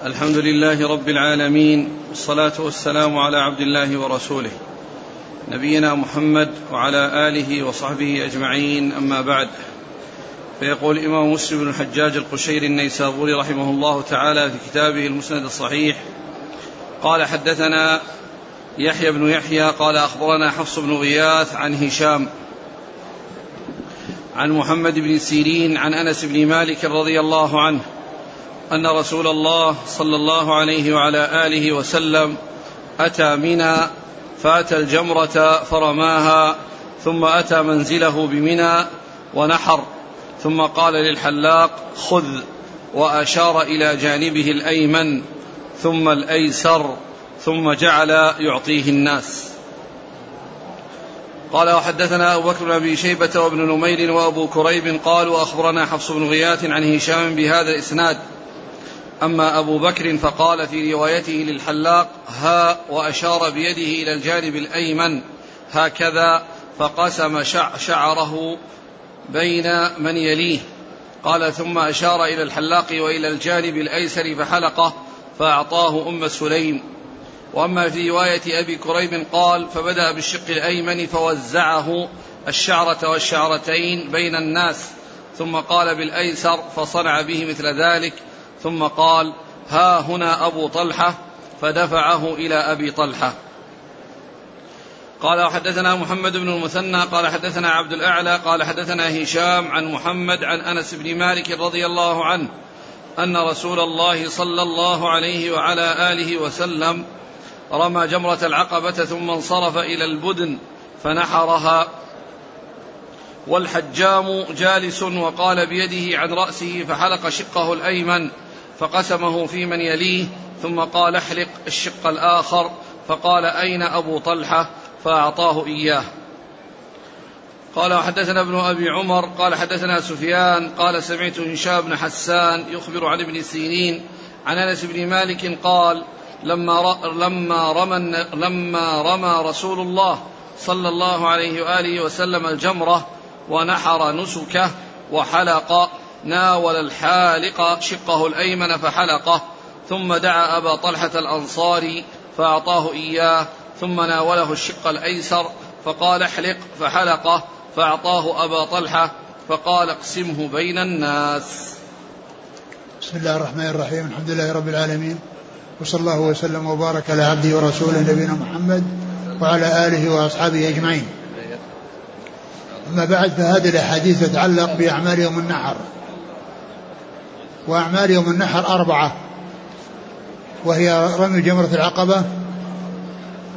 الحمد لله رب العالمين والصلاة والسلام على عبد الله ورسوله نبينا محمد وعلى آله وصحبه أجمعين أما بعد. فيقول الإمام مسلم بن الحجاج القشيري النيسابوري رحمه الله تعالى في كتابه المسند الصحيح قال حدثنا يحيى بن يحيى قال أخبرنا حفص بن غياث عن هشام عن محمد بن سيرين عن أنس بن مالك رضي الله عنه أن رسول الله صلى الله عليه وعلى آله وسلم أتى منى فأتى الجمرة فرماها ثم أتى منزله بمنى ونحر ثم قال للحلاق خذ وأشار إلى جانبه الأيمن ثم الأيسر ثم جعل يعطيه الناس. قال وحدثنا أبو بكر بن أبي شيبة وابن نمير وأبو كريب قالوا أخبرنا حفص بن غياث عن هشام بهذا الإسناد. أما أبو بكر فقال في روايته للحلاق ها وأشار بيده إلى الجانب الأيمن هكذا فقسم شعره بين من يليه. قال ثم أشار إلى الحلاق وإلى الجانب الأيسر فحلقه فأعطاه أم سليم. وأما في رواية أبي كريب قال فبدأ بالشق الأيمن فوزعه الشعرة والشعرتين بين الناس ثم قال بالأيسر فصنع به مثل ذلك ثم قال ها هنا أبو طلحة. فدفعه إلى أبي طلحة. قال وحدثنا محمد بن المثنى قال حدثنا عبد الأعلى قال حدثنا هشام عن محمد عن أنس بن مالك رضي الله عنه أن رسول الله صلى الله عليه وعلى آله وسلم رمى جمرة العقبة ثم انصرف إلى البدن فنحرها. والحجام جالس وقال بيده عن رأسه فحلق شقه الأيمن فقسمه في من يليه ثم قال احلق الشق الآخر. فقال أين أبو طلحة؟ فأعطاه إياه. قال وحدثنا ابن أبي عمر قال حدثنا سفيان قال سمعت هشام بن حسان يخبر عن ابن سيرين عن أنس بن مالك قال لما لما رمى لما رمى رسول الله صلى الله عليه وآله وسلم الجمرة ونحر نسكه وحلق ناول الحالق شقه الأيمن فحلقه ثم دعا أبا طلحة الأنصاري فأعطاه إياه ثم ناوله الشق الأيسر فقال احلق فحلقه فأعطاه أبا طلحة فقال اقسمه بين الناس بسم الله الرحمن الرحيم الحمد لله رب العالمين وصلى الله وسلم وبارك على عبده ورسوله نبينا محمد وعلى آله وأصحابه أجمعين. أما بعد فهذه الأحاديث تتعلق بأعمال يوم النحر. وأعمال يوم النحر أربعة وهي رمي جمرة العقبة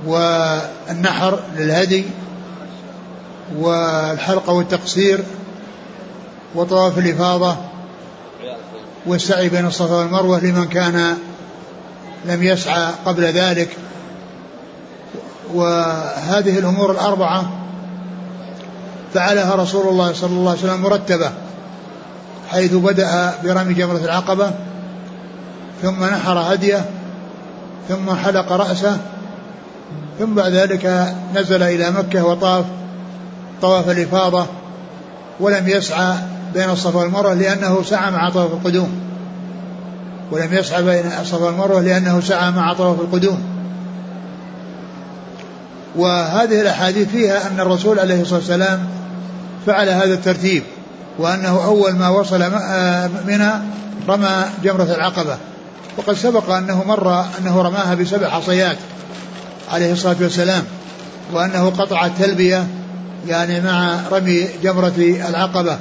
والنحر للهدي والحلقة والتقصير وطواف الإفاضة والسعي بين الصفا والمروة لمن كان لم يسعى قبل ذلك. وهذه الأمور الأربعة فعلها رسول الله صلى الله عليه وسلم مرتبة. حيث بدأ برمي جمرة العقبة ثم نحر هديه ثم حلق رأسه ثم بعد ذلك نزل إلى مكة وطاف طواف الإفاضة ولم يسعى بين الصفا والمروة لأنه سعى مع طواف القدوم. ولم يسعى بين الصفا والمروة لأنه سعى مع طواف القدوم. وهذه الأحاديث فيها أن الرسول عليه الصلاة والسلام فعل هذا الترتيب. وأنه أول ما وصل منى رمى جمرة العقبة. وقد سبق أنه مر أنه رماها بسبع حصيات عليه الصلاة والسلام وأنه قطع التلبية يعني مع رمي جمرة العقبة.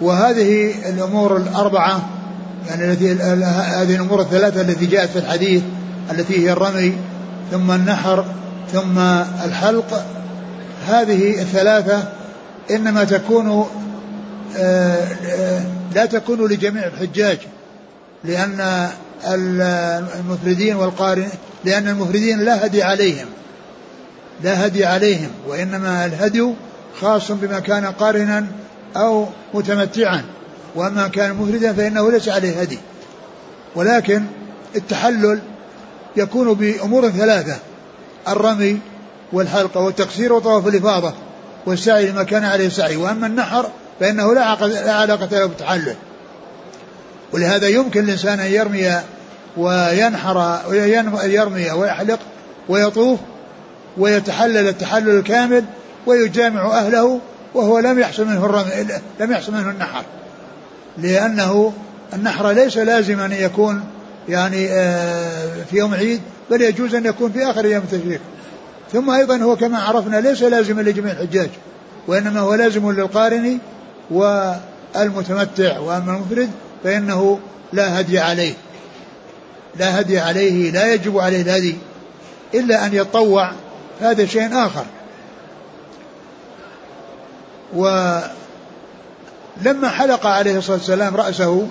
وهذه الأمور الأربعة يعني التي هذه الأمور الثلاثة التي جاءت في الحديث التي هي الرمي ثم النحر ثم الحلق هذه الثلاثة إنما تكون آه، آه، لا تكون لجميع الحجاج لأن المفردين والقارن لأن المفردين لا هدي عليهم لا هدي عليهم وإنما الهدي خاص بما كان قارنا أو متمتعا وأما كان مفردا فإنه ليس عليه هدي. ولكن التحلل يكون بأمور ثلاثة الرمي والحلقة والتقصير وطواف الإفاضة. والسعي لما كان عليه سعي. وأما النحر فإنه لا علاقة له بالتحلل. ولهذا يمكن الإنسان أن يرمي وينحر يرمي ويحلق ويطوف ويتحلل التحلل الكامل ويجامع أهله وهو لم يحصل منه الرمي لم يحصل منه النحر. لأنه النحر ليس لازما أن يكون يعني آه، في يوم عيد بل يجوز أن يكون في آخر أيام التشريق. ثم أيضا هو كما عرفنا ليس لازما لجميع الحجاج وإنما هو لازم للقارن والمتمتع وأما المفرد فإنه لا هدي عليه. لا هدي عليه لا يجب عليه الهدي إلا أن يتطوع هذا شيء آخر. ولما حلق عليه الصلاة والسلام رأسه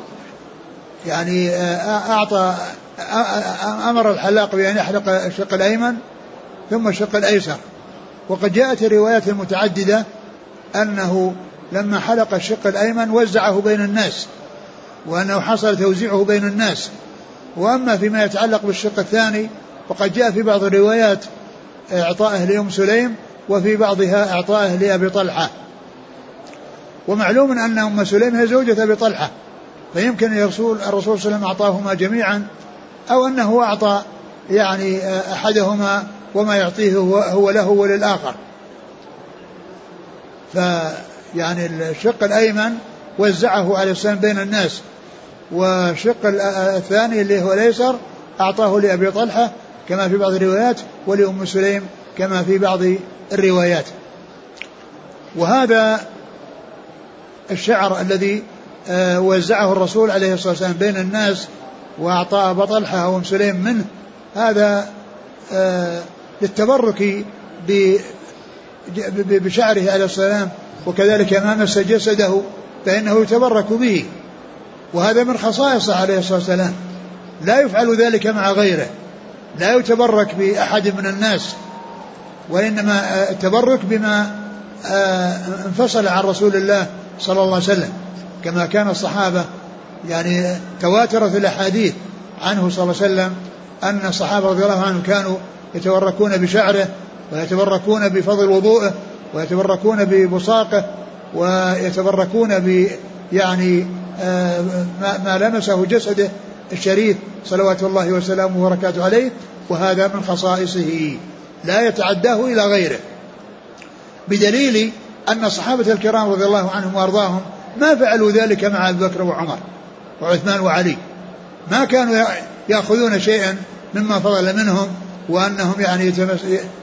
يعني آه، أعطى آه، آه، أمر الحلاق بأن يحلق الشق الأيمن ثم الشق الأيسر. وقد جاءت الروايات المتعددة أنه لما حلق الشق الأيمن وزعه بين الناس وأنه حصل توزيعه بين الناس. وأما فيما يتعلق بالشق الثاني فقد جاء في بعض الروايات إعطائه لأم سليم وفي بعضها إعطائه لأبي طلحة. ومعلوم أن أم سليم هي زوجة أبي طلحة فيمكن الرسول الرسول صلى الله عليه وسلم أعطاهما جميعا أو أنه أعطى يعني أحدهما وما يعطيه هو, هو له وللآخر. فيعني الشق الأيمن وزعه عليه السلام بين الناس والشق الثاني اللي هو الأيسر أعطاه لأبي طلحة كما في بعض الروايات ولأم سليم كما في بعض الروايات. وهذا الشعر الذي آه، وزعه الرسول عليه الصلاة والسلام بين الناس وأعطى أبا طلحة أو أم سليم منه هذا آه، للتبرك بشعره عليه السلام وكذلك ما مس جسده فإنه يتبرك به. وهذا من خصائصه عليه الصلاة والسلام. لا يفعل ذلك مع غيره. لا يتبرك بأحد من الناس. وإنما التبرك بما آه، انفصل عن رسول الله صلى الله عليه وسلم. كما كان الصحابة يعني تواترت الأحاديث عنه صلى الله عليه وسلم أن الصحابة رضي الله عنهم كانوا يتبركون بشعره ويتبركون بفضل وضوءه ويتبركون ببصاقه ويتبركون ب يعني آه، ما لمسه جسده الشريف صلوات الله وسلامه وبركاته عليه وهذا من خصائصه. لا يتعداه إلى غيره. بدليل أن الصحابة الكرام رضي الله عنهم وأرضاهم ما فعلوا ذلك مع أبي بكر وعمر وعثمان وعلي. ما كانوا يأخذون شيئا مما فضل منهم وأنهم يعني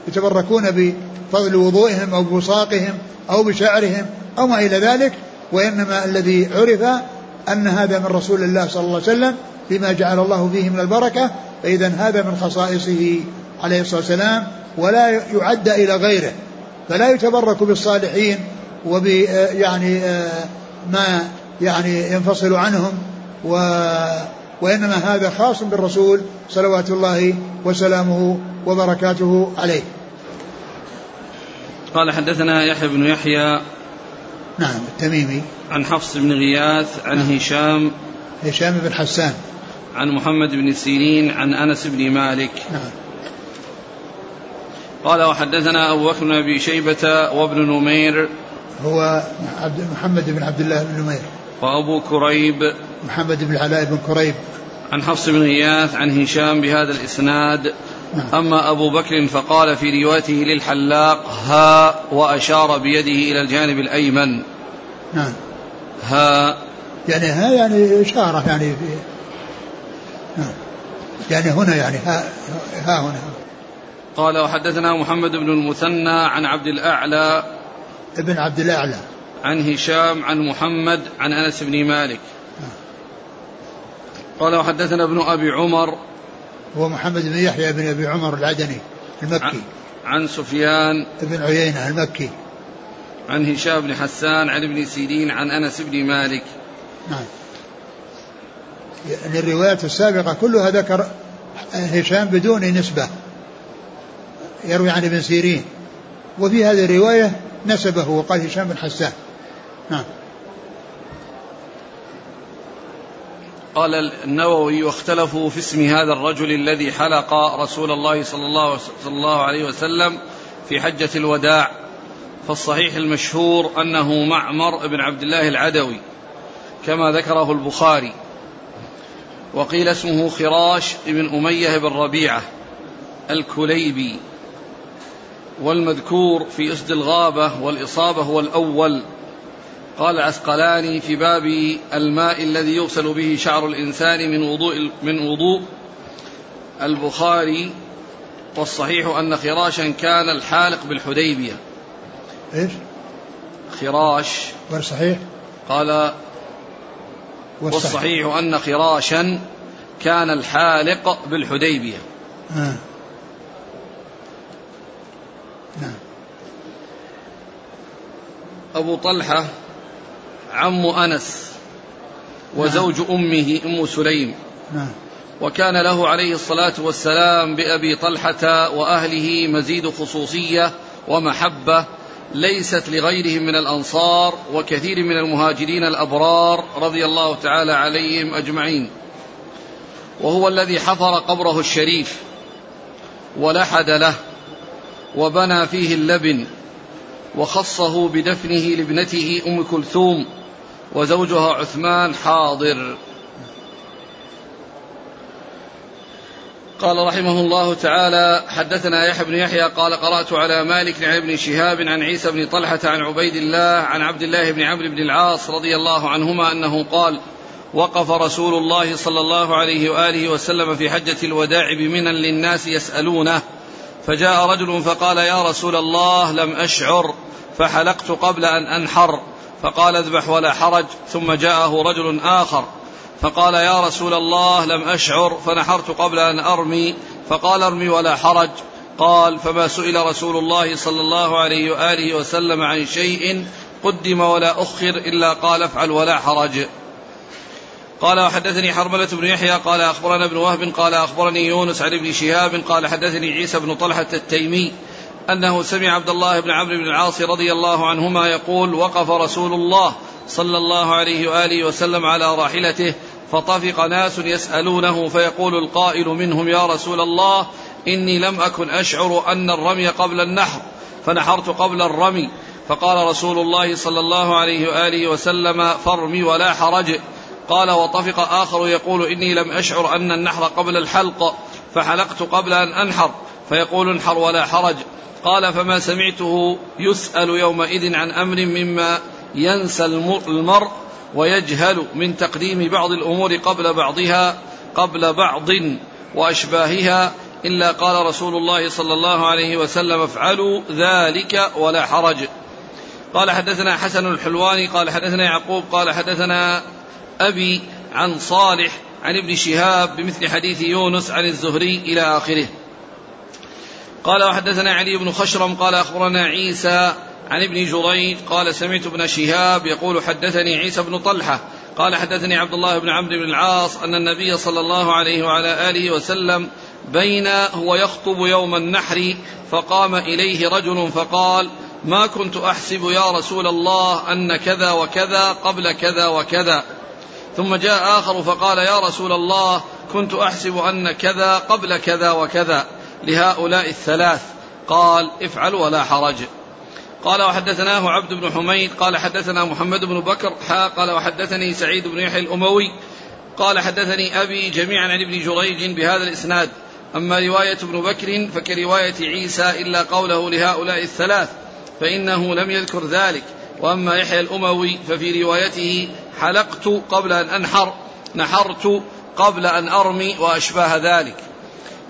يتبركون بفضل وضوئهم أو بوساقهم أو بشعرهم أو ما إلى ذلك وإنما الذي عرف أن هذا من رسول الله صلى الله عليه وسلم بما جعل الله فيه من البركة فإذا هذا من خصائصه عليه الصلاة والسلام ولا يعد إلى غيره فلا يتبرك بالصالحين وب يعني ما يعني ينفصل عنهم و وإنما هذا خاص بالرسول صلوات الله وسلامه وبركاته عليه. قال حدثنا يحيى بن يحيى نعم التميمي. عن حفص بن غياث عن نعم. هشام. هشام بن حسان. عن محمد بن سيرين عن أنس بن مالك. نعم. قال وحدثنا أبو بكر بن أبي شيبة وابن نمير. هو عبد محمد بن عبد الله بن نمير. وأبو كريب. محمد بن العلاء بن كريب. عن حفص بن غياث عن هشام بهذا الإسناد نعم. أما أبو بكر فقال في روايته للحلاق ها وأشار بيده إلى الجانب الأيمن. نعم. ها. يعني ها يعني إشارة يعني في نعم. يعني هنا يعني ها, ها هنا. قال وحدثنا محمد بن المثنى عن عبد الأعلى. ابن عبد الأعلى. عن هشام عن محمد عن أنس بن مالك. قال وحدثنا ابن أبي عمر. هو محمد بن يحيى بن أبي عمر العدني المكي. عن سفيان. بن عيينة المكي. عن هشام بن حسان عن ابن سيرين عن أنس بن مالك. نعم. يعني الروايات السابقة كلها ذكر هشام بدون نسبة. يروي عن ابن سيرين. وفي هذه الرواية نسبه وقال هشام بن حسان. نعم. قال النووي واختلفوا في اسم هذا الرجل الذي حلق رسول الله صلى الله, صلى الله عليه وسلم في حجة الوداع فالصحيح المشهور أنه معمر بن عبد الله العدوي كما ذكره البخاري وقيل اسمه خراش بن أمية بن ربيعة الكليبي والمذكور في أسد الغابة والإصابة هو الأول قال عسقلاني في باب الماء الذي يغسل به شعر الإنسان من وضوء من وضوء البخاري والصحيح أن خراشا كان الحالق بالحديبية. إيش؟ خراش. والصحيح قال والصحيح. أن خراشا كان الحالق بالحديبية. آه. نعم أبو طلحة عم أنس وزوج نعم. أمه أم سليم. نعم. وكان له عليه الصلاة والسلام بأبي طلحة وأهله مزيد خصوصية ومحبة ليست لغيرهم من الأنصار وكثير من المهاجرين الأبرار رضي الله تعالى عليهم أجمعين. وهو الذي حفر قبره الشريف ولحد له وبنى فيه اللبن وخصه بدفنه لابنته أم كلثوم وزوجها عثمان حاضر. قال رحمه الله تعالى حدثنا يحيى بن يحيى قال قرأت على مالك عن ابن شهاب عن عيسى بن طلحة عن عبيد الله عن عبد الله بن عمرو بن العاص رضي الله عنهما أنه قال وقف رسول الله صلى الله عليه وآله وسلم في حجة الوداع بمنى للناس يسألونه. فجاء رجل فقال يا رسول الله لم أشعر فحلقت قبل أن أنحر. فقال اذبح ولا حرج ثم جاءه رجل آخر فقال يا رسول الله لم أشعر فنحرت قبل أن أرمي فقال ارمي ولا حرج. قال فما سئل رسول الله صلى الله عليه وآله وسلم عن شيء قدم ولا أخر إلا قال افعل ولا حرج. قال وحدثني حرملة بن يحيى قال أخبرنا ابن وهب قال أخبرني يونس عن ابن شهاب قال حدثني عيسى بن طلحة التيمي أنه سمع عبد الله بن عمرو بن العاص رضي الله عنهما يقول وقف رسول الله صلى الله عليه وآله وسلم على راحلته فطفق ناس يسألونه فيقول القائل منهم يا رسول الله إني لم أكن أشعر أن الرمي قبل النحر فنحرت قبل الرمي. فقال رسول الله صلى الله عليه وآله وسلم فارمي ولا حرج. قال وطفق آخر يقول إني لم أشعر أن النحر قبل الحلق فحلقت قبل أن أنحر. فيقول انحر ولا حرج. قال فما سمعته يسأل يومئذ عن أمر مما ينسى المرء ويجهل من تقديم بعض الأمور قبل بعضها قبل بعض وأشباهها. إلا قال رسول الله صلى الله عليه وسلم افعلوا ذلك ولا حرج. قال حدثنا حسن الحلواني قال حدثنا يعقوب قال حدثنا أبي عن صالح عن ابن شهاب بمثل حديث يونس عن الزهري إلى آخره. قال وحدثنا علي بن خشرم قال أخبرنا عيسى عن ابن جريج قال سمعت ابن شهاب يقول حدثني عيسى بن طلحة قال حدثني عبد الله بن عمرو بن العاص أن النبي صلى الله عليه وعلى آله وسلم بين هو يخطب يوم النحر فقام إليه رجل فقال ما كنت أحسب يا رسول الله أن كذا وكذا قبل كذا وكذا ثم جاء آخر فقال يا رسول الله كنت أحسب أن كذا قبل كذا وكذا لهؤلاء الثلاث قال افعل ولا حرج. قال وحدثناه عبد بن حميد قال حدثنا محمد بن بكر حا قال وحدثني سعيد بن يحيى الأموي قال حدثني أبي جميعا عن ابن جريج بهذا الإسناد. أما رواية ابن بكر فكرواية عيسى إلا قوله لهؤلاء الثلاث فإنه لم يذكر ذلك. وأما يحيى الأموي ففي روايته حلقت قبل أن أنحر نحرت قبل أن أرمي وأشباه ذلك.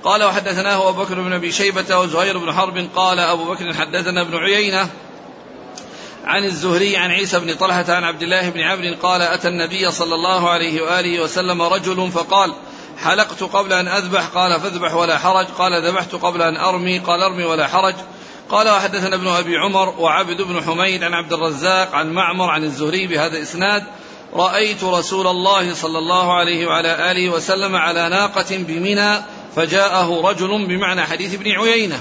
قال وحدثناه أبو بكر بن أبي شيبة وزهير بن حرب قال أبو بكر حدثنا ابن عيينة عن الزهري عن عيسى بن طلحة عن عبد الله بن عمرو قال أتى النبي صلى الله عليه وآله وسلم رجل فقال حلقت قبل أن أذبح قال فاذبح ولا حرج قال ذبحت قبل أن أرمي قال أرمي ولا حرج قال وحدثنا ابن أبي عمر وعبد بن حميد عن عبد الرزاق عن معمر عن الزهري بهذا الإسناد رأيت رسول الله صلى الله عليه وعلى آله وسلم على ناقة بمنى فجاءه رجل بمعنى حديث ابن عيينة.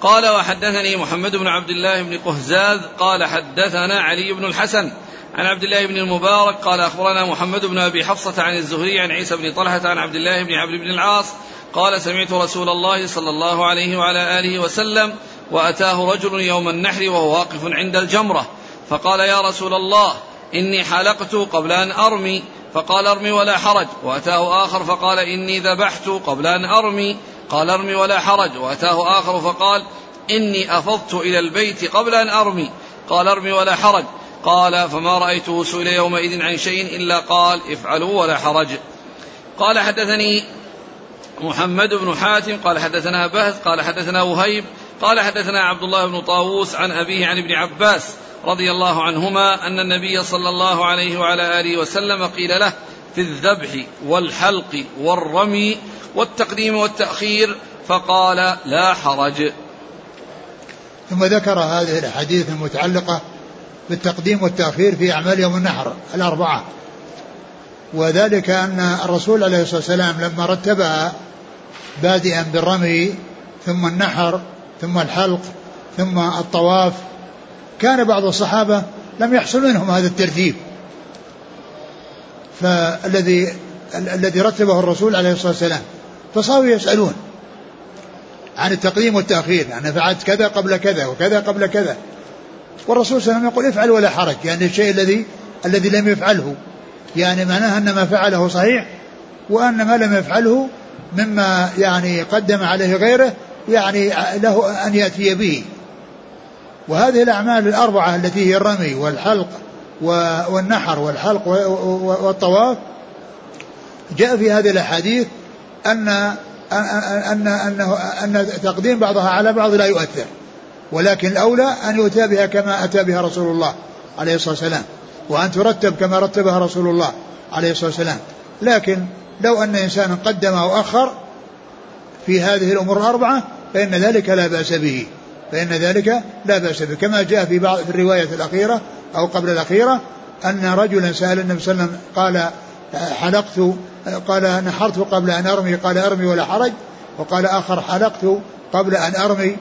قال وحدثني محمد بن عبد الله بن قهزاز قال حدثنا علي بن الحسن عن عبد الله بن المبارك قال أخبرنا محمد بن أبي حفصة عن الزهري عن عيسى بن طلحة عن عبد الله بن عبد بن العاص قال سمعت رسول الله صلى الله عليه وعلى آله وسلم وأتاه رجل يوم النحر وهو واقف عند الجمرة فقال يا رسول الله إني حلقت قبل أن أرمي. فقال ارمي ولا حرج. وأتاه آخر فقال إني ذبحت قبل أن أرمي. قال ارمي ولا حرج. وأتاه آخر فقال إني أفضت إلى البيت قبل أن أرمي. قال ارمي ولا حرج. قال فما رأيته سئل يومئذ عن شيء إلا قال افعلوا ولا حرج. قال حدثني محمد بن حاتم. قال حدثنا بهز. قال حدثنا وهيب. قال حدثنا عبد الله بن طاووس عن أبيه عن ابن عباس. رضي الله عنهما أن النبي صلى الله عليه وعلى آله وسلم قيل له في الذبح والحلق والرمي والتقديم والتأخير فقال لا حرج. ثم ذكر هذه الأحاديث المتعلقة بالتقديم والتأخير في أعمال يوم النحر الأربعة. وذلك أن الرسول عليه الصلاة والسلام لما رتبها بادئا بالرمي ثم النحر ثم الحلق ثم الطواف كان بعض الصحابة لم يحصل منهم هذا الترتيب. فالذي الذي رتبه الرسول عليه الصلاة والسلام فصاروا يسألون عن التقديم والتأخير يعني فعلت كذا قبل كذا وكذا قبل كذا. والرسول صلى الله عليه وسلم يقول افعل ولا حرج يعني الشيء الذي الذي لم يفعله يعني معناها أن ما فعله صحيح وأن ما لم يفعله مما يعني قدم عليه غيره يعني له أن يأتي به. وهذه الأعمال الأربعة التي هي الرمي والحلق والنحر والحلق والطواف جاء في هذه الأحاديث أن أن أنه أن تقديم بعضها على بعض لا يؤثر ولكن الأولى أن يؤتى بها كما أتى بها رسول الله عليه الصلاة والسلام وأن ترتب كما رتبها رسول الله عليه الصلاة والسلام. لكن لو أن إنسانا قدم أو أخر في هذه الأمور الأربعة فإن ذلك لا بأس به. فإن ذلك لا بأس به كما جاء في بعض في الرواية الأخيرة أو قبل الأخيرة أن رجلا سأل النبي صلى الله عليه وسلم قال حلقت قال نحرت قبل أن أرمي قال أرمي ولا حرج وقال آخر حلقت قبل أن أرمي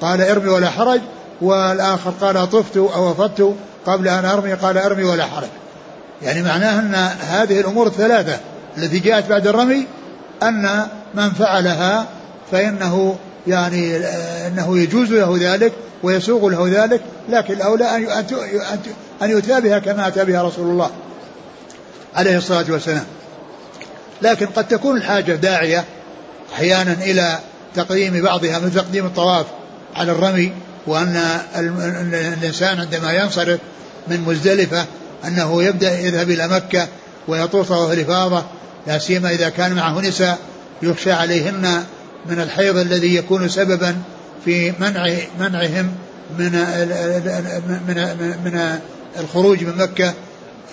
قال أرمي ولا حرج والآخر قال طفت أو أفضت قبل أن أرمي قال أرمي ولا حرج. يعني معناه أن هذه الأمور الثلاثة التي جاءت بعد الرمي أن من فعلها فإنه يعني أنه يجوز له ذلك ويسوغ له ذلك لكن الأولى أن أن يؤتى بها كما أتى بها رسول الله عليه الصلاة والسلام. لكن قد تكون الحاجة داعية أحيانا إلى تقديم بعضها مثل تقديم الطواف على الرمي وأن الإنسان عندما ينصرف من مزدلفة أنه يبدأ يذهب إلى مكة ويطوف طواف الإفاضة لا سيما إذا كان معه نساء يخشى عليهن من الحيض الذي يكون سببا في منع منعهم من من من الخروج من مكة.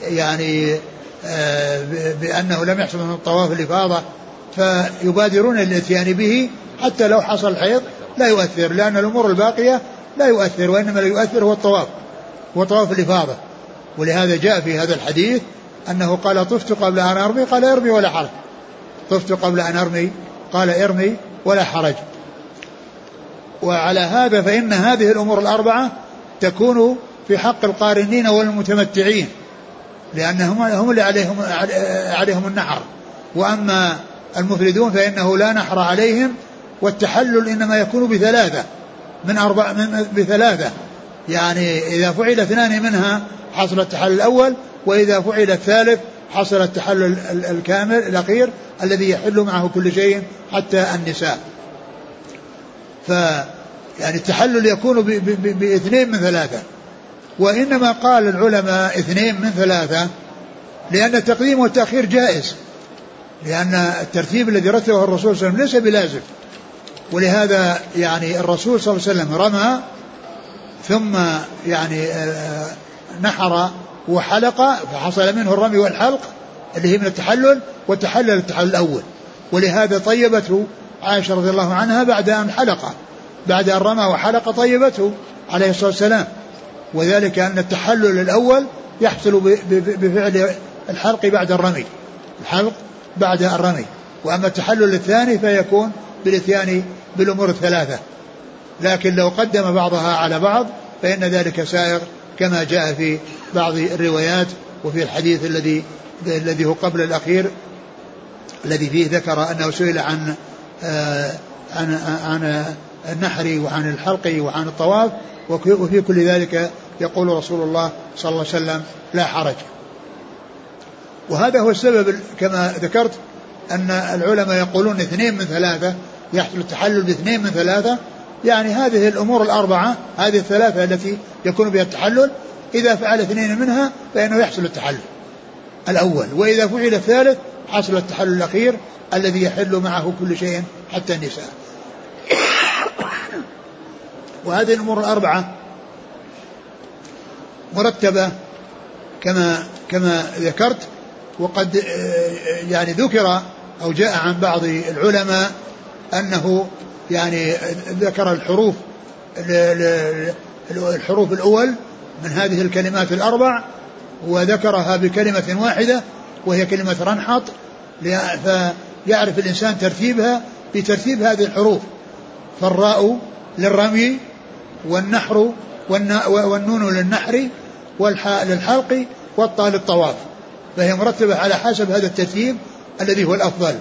يعني آه، بأنه لم يحصل من الطواف الإفاضة. فيبادرون للإتيان به حتى لو حصل الحيض لا يؤثر لأن الأمور الباقية لا يؤثر وإنما لا يؤثر هو الطواف هو طواف الإفاضة. ولهذا جاء في هذا الحديث أنه قال طفت قبل أن أرمي؟ قال ارمي ولا حرج. طفت قبل أن أرمي؟ قال ارمي ولا حرج. وعلى هذا فإن هذه الأمور الأربعة تكون في حق القارنين والمتمتعين لأنهم هم اللي عليهم عليهم النحر. وأما المفردون فإنه لا نحر عليهم والتحلل إنما يكون بثلاثة من أربع من بثلاثة. يعني إذا فعل اثنان منها حصل التحلل الأول وإذا فعل الثالث حصل التحلل الكامل الأخير الذي يحل معه كل شيء حتى النساء. ف يعني التحلل يكون باثنين من ثلاثة. وإنما قال العلماء اثنين من ثلاثة لأن التقديم والتأخير جائز. لأن الترتيب الذي رتبه الرسول صلى الله عليه وسلم ليس بلازم. ولهذا يعني الرسول صلى الله عليه وسلم رمى ثم يعني آه، نحر وحلق فحصل منه الرمي والحلق اللي هي من التحلل وتحلل التحلل الأول. ولهذا طيبته عائشة رضي الله عنها بعد أن حلق بعد أن رمى وحلق طيبته عليه الصلاة والسلام. وذلك أن التحلل الأول يحصل بفعل الحلق بعد الرمي. الحلق بعد الرمي. وأما التحلل الثاني فيكون بالاتيان بالأمور الثلاثة. لكن لو قدم بعضها على بعض فإن ذلك سائر كما جاء في بعض الروايات وفي الحديث الذي الذي هو قبل الأخير الذي فيه ذكر أنه سئل عن آه، عن عن النحر وعن الحلق وعن الطواف وفي كل ذلك يقول رسول الله صلى الله عليه وسلم لا حرج. وهذا هو السبب كما ذكرت أن العلماء يقولون اثنين من ثلاثة يحصل التحلل باثنين من ثلاثة. يعني هذه الأمور الأربعة هذه الثلاثة التي يكون بها التحلل إذا فعل اثنين منها فإنه يحصل التحلل. الأول. وإذا فعل الثالث حصل التحلل الأخير الذي يحل معه كل شيء حتى النساء. وهذه الأمور الأربعة مرتبة كما كما ذكرت وقد يعني ذكر أو جاء عن بعض العلماء أنه يعني ذكر الحروف الحروف الأول من هذه الكلمات الأربع وذكرها بكلمة واحدة وهي كلمة رنحط فيعرف الإنسان ترتيبها بترتيب هذه الحروف. فالراء للرمي والنحر والنون للنحر والحاء للحلق والطاء للطواف. فهي مرتبة على حسب هذا الترتيب الذي هو الأفضل.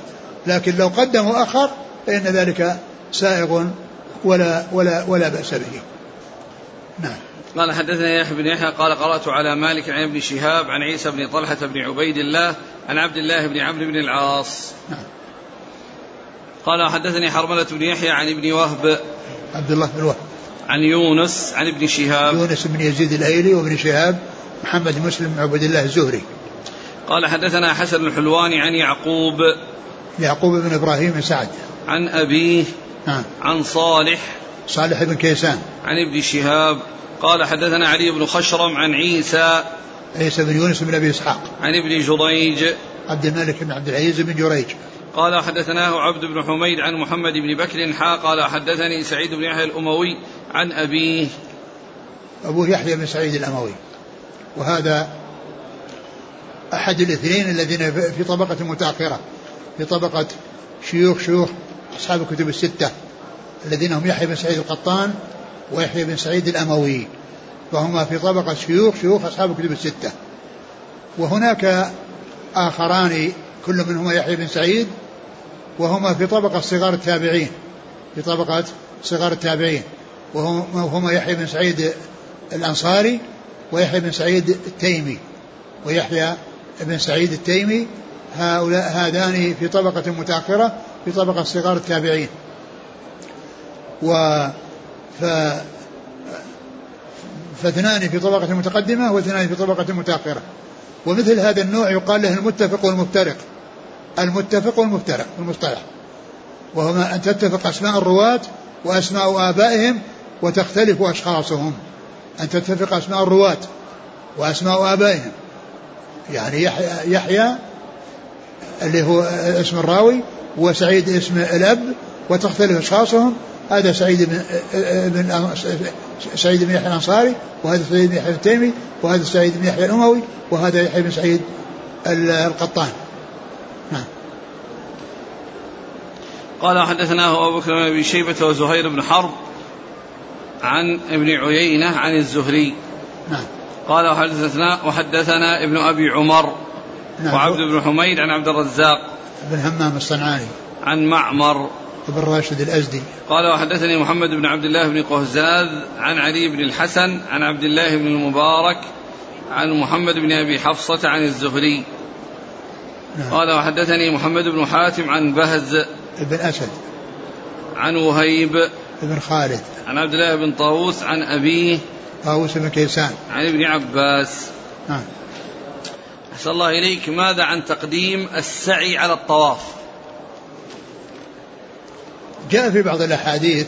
لكن لو قدم وأخر فإن ذلك سائغ ولا ولا ولا بأس به. نعم. قال حدثنا يحيى بن يحيى قال قرأت على مالك عن ابن شهاب عن عيسى بن طلحة بن عبيد الله عن عبد الله بن عمرو بن العاص. نعم. قال حدثني حرملة بن يحيى عن ابن وهب. عبد الله بن وهب. عن يونس عن ابن شهاب. يونس بن يزيد الأيلي وابن شهاب محمد مسلم بن عبد الله الزهري. قال حدثنا حسن الحلواني عن يعقوب. يعقوب بن إبراهيم بن سعد. عن أبيه. نعم. عن صالح. صالح بن كيسان. عن ابن شهاب. قال حدثنا علي بن خشرم عن عيسى عيسى بن يونس بن أبي إسحاق. عن ابن جريج. عبد الملك بن عبد العزيز بن جريج. قال حدثناه عبد بن حميد عن محمد بن بكر حا قال حدثني سعيد بن يحيى الأموي عن أبيه. أبوه يحيى بن سعيد الأموي. وهذا أحد الاثنين الذين في طبقة متأخرة في طبقة شيوخ شيوخ أصحاب الكتب الستة الذين هم يحيى بن سعيد القطان ويحيى بن سعيد الأموي فهما في طبقة شيوخ شيوخ أصحاب الكتب الستة. وهناك آخران كل منهما يحيى بن سعيد وهما في طبقة صغار التابعين في طبقة صغار التابعين. وهما يحيى بن سعيد الأنصاري ويحيى بن سعيد التيمي. ويحيى بن سعيد التيمي هؤلاء هذان في طبقة متأخرة في طبقة صغار التابعين. و ف فاثنان في طبقة متقدمة واثنان في طبقة متأخرة. ومثل هذا النوع يقال له المتفق والمفترق. المتفق والمفترق المصطلح. وهما أن تتفق أسماء الرواة وأسماء آبائهم وتختلف أشخاصهم. أن تتفق أسماء الرواة وأسماء آبائهم. يعني يحيى, يحيى اللي هو اسم الراوي وسعيد اسم الأب وتختلف أشخاصهم هذا سعيد بن بن سعيد بن يحيى الأنصاري وهذا سعيد بن يحيى التيمي وهذا سعيد بن يحيى الأموي وهذا يحيى بن سعيد القطان. نعم. قال حدثناه أبو بكر بن أبي شيبة وزهير بن حرب عن ابن عيينة عن الزهري. نعم. قال وحدثنا وحدثنا ابن أبي عمر نعم. وعبد بن حميد عن عبد الرزاق بن همام الصنعاني. عن معمر بن راشد الأزدي. قال وحدثني محمد بن عبد الله بن قهزاز عن علي بن الحسن عن عبد الله بن المبارك عن محمد بن أبي حفصة عن الزهري. نعم. قال وحدثني محمد بن حاتم عن بهز بن أسد. عن وهيب بن خالد. عن عبد الله بن طاووس عن أبيه طاووس بن كيسان. عن ابن عباس. نعم. أحسن الله إليك. ماذا عن تقديم السعي على الطواف؟ جاء في بعض الأحاديث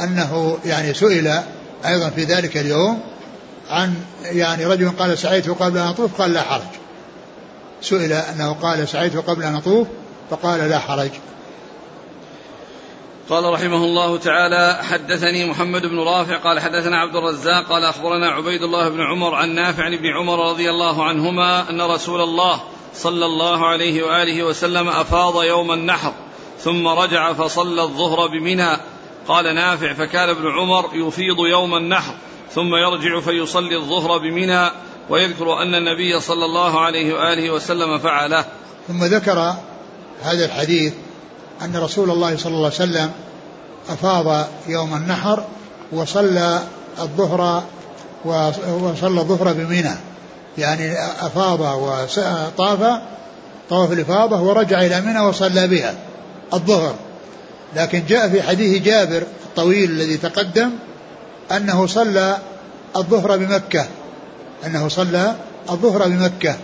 أنه يعني سئل أيضا في ذلك اليوم عن يعني رجل قال سعيت قبل أن أطوف قال لا حرج. سئل أنه قال سعيت قبل أن أطوف فقال لا حرج. قال رحمه الله تعالى حدثني محمد بن رافع قال حدثنا عبد الرزاق قال أخبرنا عبيد الله بن عمر عن نافع عن ابن عمر رضي الله عنهما أن رسول الله صلى الله عليه وآله وسلم أفاض يوم النحر. ثم رجع فصلى الظهر بمنى. قال نافع فكان ابن عمر يفيض يوم النحر ثم يرجع فيصلي الظهر بمنى ويذكر أن النبي صلى الله عليه وآله وسلم فعله. ثم ذكر هذا الحديث أن رسول الله صلى الله عليه وسلم أفاض يوم النحر وصلى الظهر وصلى الظهر بمنى. يعني أفاض وطاف طواف الإفاضة ورجع إلى منى وصلى بها. الظهر. لكن جاء في حديث جابر الطويل الذي تقدم أنه صلى الظهر بمكة أنه صلى الظهر بمكة.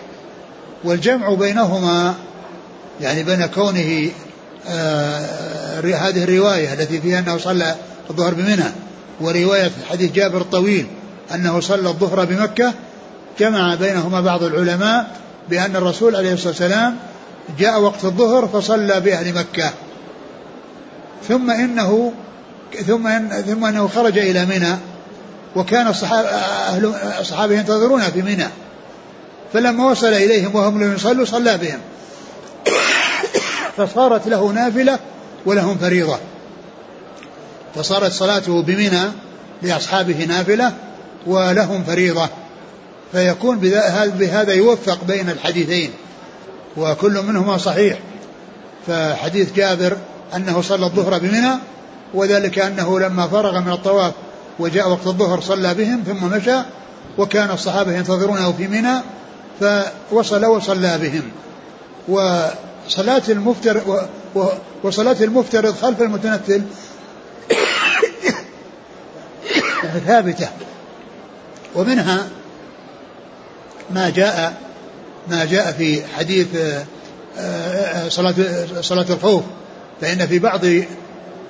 والجمع بينهما يعني بين كونه آه هذه الرواية التي فيها أنه صلى الظهر بمنى ورواية حديث جابر الطويل أنه صلى الظهر بمكة. جمع بينهما بعض العلماء بأن الرسول عليه الصلاة والسلام جاء وقت الظهر فصلى بأهل مكة. ثم إنه ثم إن ثم إنه خرج إلى منى وكان الصحابة أهل الصحابة ينتظرون في منى. فلما وصل إليهم وهم لم يصلوا صلى بهم. فصارت له نافلة ولهم فريضة. فصارت صلاته بمنى لأصحابه نافلة ولهم فريضة. فيكون بهذا يوفق بين الحديثين. وكل منهما صحيح. فحديث جابر أنه صلى الظهر بمنى وذلك أنه لما فرغ من الطواف وجاء وقت الظهر صلى بهم ثم مشى وكان الصحابة ينتظرونه في منى فوصل وصلى بهم. وصلاة المفتر وصلاة المفترض خلف المتنفل ثابتة. ومنها ما جاء ما جاء في حديث آه، آه، صلاة صلاة الخوف. فإن في بعض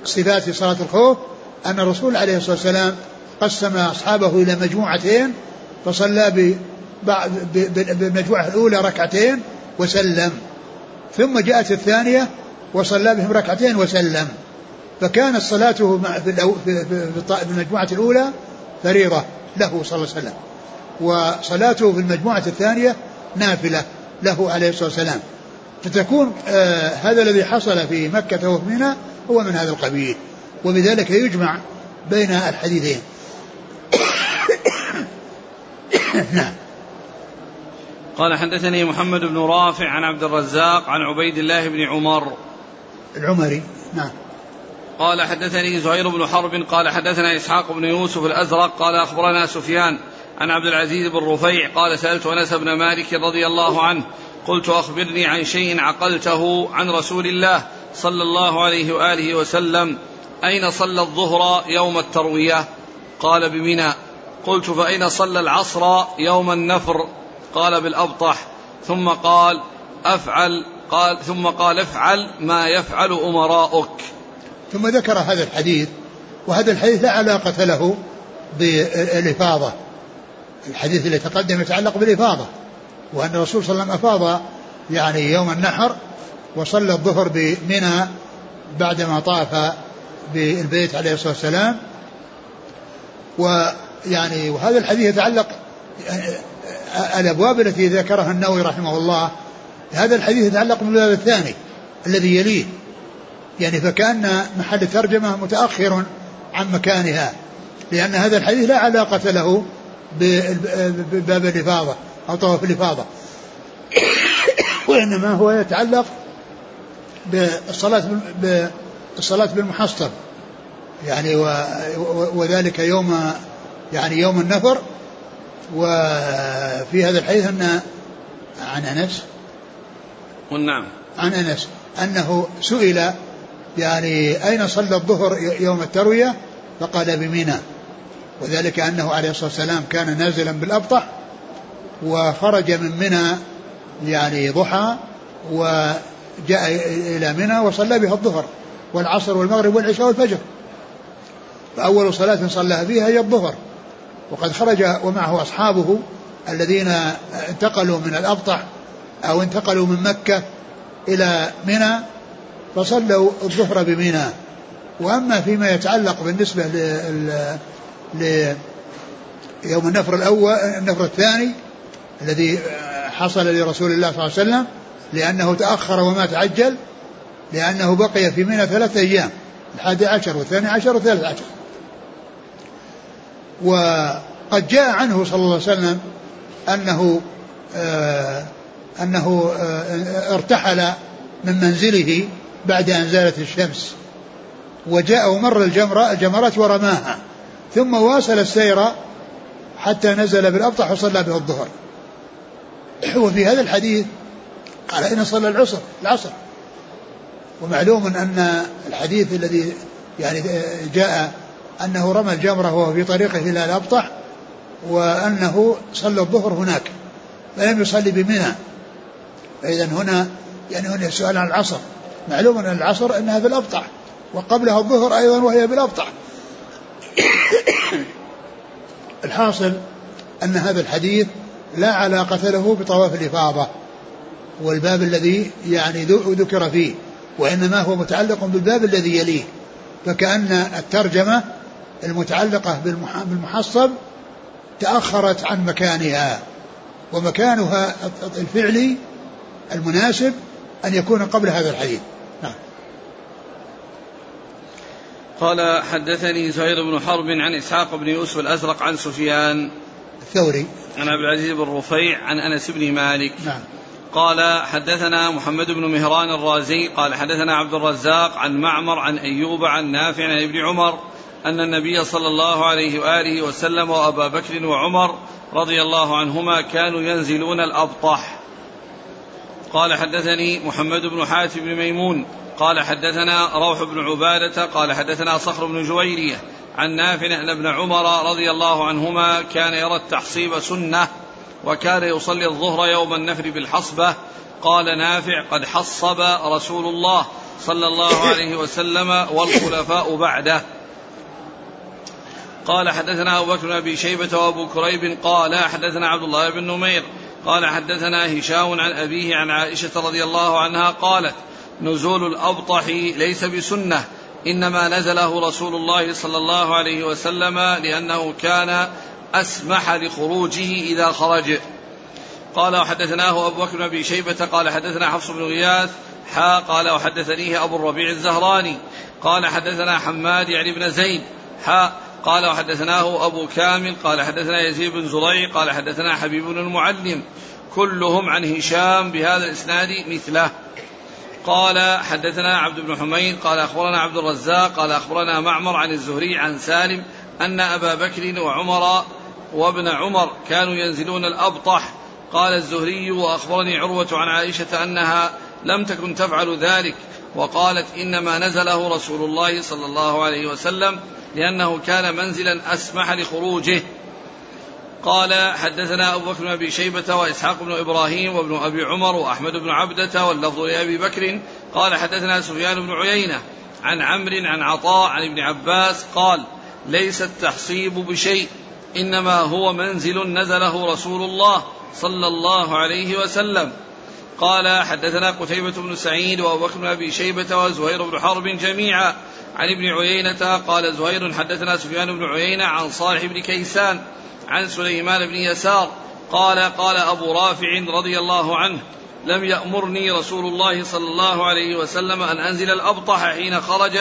صفات صلاة الخوف أن الرسول عليه الصلاة والسلام قسم أصحابه إلى مجموعتين فصلى بالمجموعة الأولى ركعتين وسلم. ثم جاءت الثانية وصلى بهم ركعتين وسلم. فكانت صلاته في المجموعة الأولى فريضة له صلى الله عليه وسلم. وصلاته في المجموعة الثانية نافلة له عليه الصلاة والسلام. فتكون آه هذا الذي حصل في مكة وفي منى هو من هذا القبيل. وبذلك يجمع بين الحديثين. نعم. قال حدثني محمد بن رافع عن عبد الرزاق عن عبيد الله بن عمر. العمري نعم. قال حدثني زهير بن حرب قال حدثنا إسحاق بن يوسف الأزرق قال أخبرنا سفيان عن عبد العزيز بن رفيع قال سألت أنس بن مالك رضي الله عنه قلت أخبرني عن شيء عقلته عن رسول الله صلى الله عليه وآله وسلم أين صلى الظهر يوم التروية؟ قال بمنى. قلت فأين صلى العصر يوم النفر؟ قال بالأبطح. ثم قال أفعل قال ثم قال افعل ما يفعل أمراؤك. ثم ذكر هذا الحديث وهذا الحديث لا علاقة له بالإفاضة. الحديث اللي تقدم يتعلق بالإفاضة وأن الرسول صلى الله عليه وسلم أفاض يعني يوم النحر وصلى الظهر بمنى بعدما طاف بالبيت عليه الصلاة والسلام. ويعني وهذا الحديث يتعلق الأبواب التي ذكرها النووي رحمه الله. هذا الحديث يتعلق بالباب الثاني الذي يليه يعني فكأن محل الترجمة متأخر عن مكانها لأن هذا الحديث لا علاقة له بباب الإفاضة أو طواف الإفاضة وإنما هو يتعلق بالصلاة بالصلاة بالمحصب يعني وذلك يوم يعني يوم النفر. وفي هذا الحديث أن عن أنس. نعم. عن أنس. أنه سئل يعني أين صلى الظهر يوم التروية؟ فقال بمنى وذلك أنه عليه الصلاة والسلام كان نازلا بالأبطح وخرج من منى يعني ضحى وجاء إلى منى وصلى بها الظهر والعصر والمغرب والعشاء والفجر. فأول صلاة صلى فيها هي الظهر. وقد خرج ومعه أصحابه الذين انتقلوا من الأبطح أو انتقلوا من مكة إلى منى فصلوا الظهر بمنى. وأما فيما يتعلق بالنسبة ل يوم النفر الأول النفر الثاني الذي حصل لرسول الله صلى الله عليه وسلم لأنه تأخر وما تعجل لأنه بقي في منى ثلاثة أيام الحادي عشر والثاني عشر والثالث عشر. وقد جاء عنه صلى الله عليه وسلم أنه آه أنه آه ارتحل من منزله بعد أن زالت الشمس. وجاء ومر الجمرة الجمرات ورماها ثم واصل السير حتى نزل بالأبطح وصلى به الظهر وفي هذا الحديث قال أين صلى العصر العصر. ومعلوم أن الحديث الذي يعني جاء أنه رمى الجمرة وهو في طريقه إلى الأبطح وأنه صلى الظهر هناك فلم يصلي بمنى. فإذا هنا يعني هنا السؤال عن العصر. معلوم أن العصر أنها في الأبطح وقبلها الظهر أيضا وهي بالأبطح الحاصل أن هذا الحديث لا علاقة له بطواف الإفاضة والباب الذي يعني ذكر فيه وإنما هو متعلق بالباب الذي يليه فكأن الترجمة المتعلقة بالمحصب تأخرت عن مكانها ومكانها الفعلي المناسب أن يكون قبل هذا الحديث. نعم. قال حدثني زهير بن حرب عن إسحاق بن يوسف الأزرق عن سفيان. الثوري. عن عبد العزيز بن رفيع عن أنس بن مالك. نعم. قال حدثنا محمد بن مهران الرازي. قال حدثنا عبد الرزاق عن معمر عن أيوب عن نافع عن ابن عمر أن النبي صلى الله عليه وآله وسلم وأبا بكر وعمر رضي الله عنهما كانوا ينزلون الأبطح. قال حدثني محمد بن حاتم بن ميمون قال حدثنا روح بن عبادة قال حدثنا صخر بن جويرية عن نافع أن ابن عمر رضي الله عنهما كان يرى التحصيب سنة وكان يصلي الظهر يوم النفر بالحصبة. قال نافع قد حصب رسول الله صلى الله عليه وسلم والخلفاء بعده. قال حدثنا أبو بكر أبي شيبة وأبو كريب قال حدثنا عبد الله بن نمير قال حدثنا هشام عن أبيه عن عائشة رضي الله عنها قالت نزول الأبطح ليس بسنة إنما نزله رسول الله صلى الله عليه وسلم لأنه كان أسمح لخروجه إذا خرج. قال وحدثناه أبو بكر بن أبي شيبة قال حدثنا حفص بن غياث حا قال وحدثنيه أبو الربيع الزهراني قال حدثنا حماد يعني بن زيد حا قال وحدثناه أبو كامل قال حدثنا يزيد بن زريع قال حدثنا حبيب بن المعلم كلهم عن هشام بهذا الإسناد مثله. قال حدثنا عبد بن حميد قال أخبرنا عبد الرزاق قال أخبرنا معمر عن الزهري عن سالم أن أبا بكر وعمر وابن عمر كانوا ينزلون الأبطح. قال الزهري وأخبرني عروة عن عائشة أنها لم تكن تفعل ذلك وقالت إنما نزله رسول الله صلى الله عليه وسلم لأنه كان منزلا أسمح لخروجه. قال حدثنا أبو بكر بن أبي شيبة وإسحاق بن إبراهيم وابن أبي عمر وأحمد بن عبدة واللفظ لأبي بكر. قال حدثنا سفيان بن عيينة عن عمرو عن عطاء عن ابن عباس قال ليس التحصيب بشيء إنما هو منزل نزله رسول الله صلى الله عليه وسلم. قال حدثنا قتيبة بن سعيد وأبو بكر بن أبي شيبة وزهير بن حرب جميعا عن ابن عيينة قال زهير حدثنا سفيان بن عيينة عن صالح بن كيسان عن سليمان بن يسار قال قال أبو رافع رضي الله عنه لم يأمرني رسول الله صلى الله عليه وسلم أن أنزل الأبطح حين خرج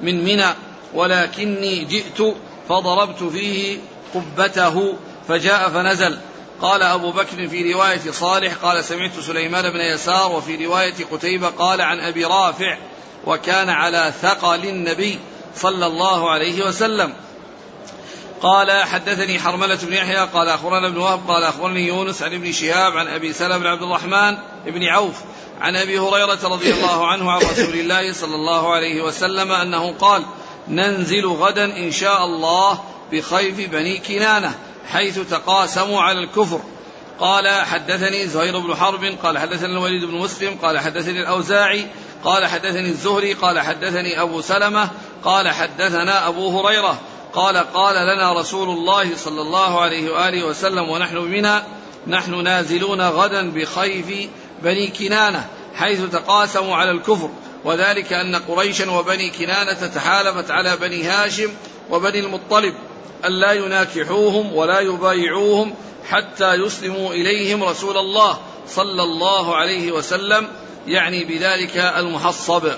من منى ولكني جئت فضربت فيه قبته فجاء فنزل. قال أبو بكر في رواية صالح قال سمعت سليمان بن يسار وفي رواية قتيبة قال عن أبي رافع وكان على ثقل النبي صلى الله عليه وسلم. قال حدثني حرملة بن يحيى قال أخبرنا ابن وهب قال أخبرني يونس عن ابن شهاب عن أبي سلمة بن عبد الرحمن بن عوف عن أبي هريرة رضي الله عنه عن رسول الله صلى الله عليه وسلم أنه قال ننزل غدا إن شاء الله بخيف بني كنانة حيث تقاسموا على الكفر. قال حدثني زهير بن حرب قال حدثني الوليد بن مسلم قال حدثني الأوزاعي قال حدثني الزهري قال حدثني أبو سلمة قال حدثنا أبو هريرة. قال قال لنا رسول الله صلى الله عليه وآله وسلم ونحن بنا نحن نازلون غدا بخيف بني كنانة حيث تقاسموا على الكفر وذلك أن قريشا وبني كنانة تحالفت على بني هاشم وبني المطلب ألا يناكحوهم ولا يبايعوهم حتى يسلموا إليهم رسول الله صلى الله عليه وسلم يعني بذلك المحصب.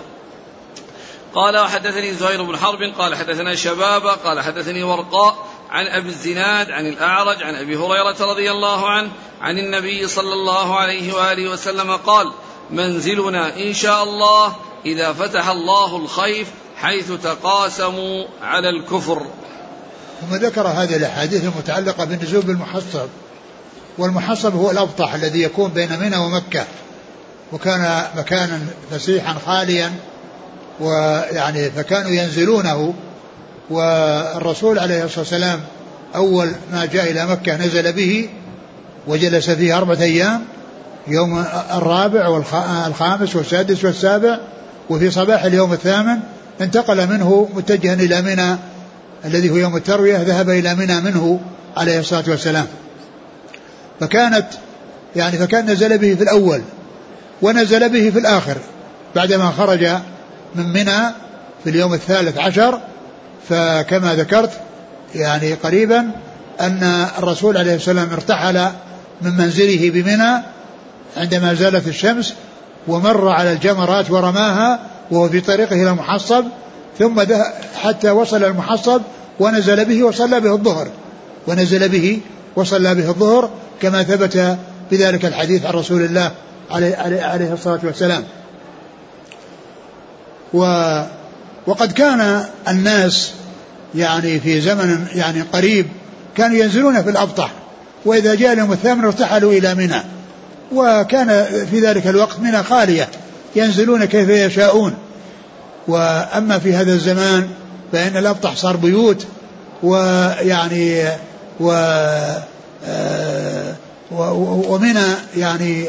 قال وحدثني زهير بن حرب قال حدثنا شباب قال حدثني ورقاء عن أبي الزناد عن الأعرج عن أبي هريرة رضي الله عنه عن النبي صلى الله عليه وآله وسلم قال منزلنا إن شاء الله إذا فتح الله الخيف حيث تقاسموا على الكفر. ثم ذكر هذه الأحاديث المتعلقة بالنزول بالمحصب والمحصب هو الأبطح الذي يكون بين منى ومكة وكان مكانا فسيحا خاليا ويعني فكانوا ينزلونه والرسول عليه الصلاة والسلام أول ما جاء إلى مكة نزل به وجلس فيه أربعة أيام يوم الرابع والخامس والسادس والسابع وفي صباح اليوم الثامن انتقل منه متجها إلى منى الذي هو يوم التروية ذهب إلى منى منه عليه الصلاة والسلام. فكانت يعني فكان نزل به في الأول ونزل به في الآخر بعدما خرج من منى في اليوم الثالث عشر فكما ذكرت يعني قريبا أن الرسول عليه السلام ارتحل من منزله بمنى عندما زالت الشمس ومر على الجمرات ورماها وهو في طريقه إلى المحصب ثم حتى وصل المحصب ونزل به وصلى به الظهر. ونزل به وصلى به الظهر كما ثبت بذلك الحديث عن رسول الله عليه, عليه الصلاة والسلام. و وقد كان الناس يعني في زمن يعني قريب كانوا ينزلون في الأبطح وإذا جاء اليوم الثامن ارتحلوا إلى منى وكان في ذلك الوقت منى خالية ينزلون كيف يشاءون. وأما في هذا الزمان فإن الأبطح صار بيوت ويعني و آه، ومنى يعني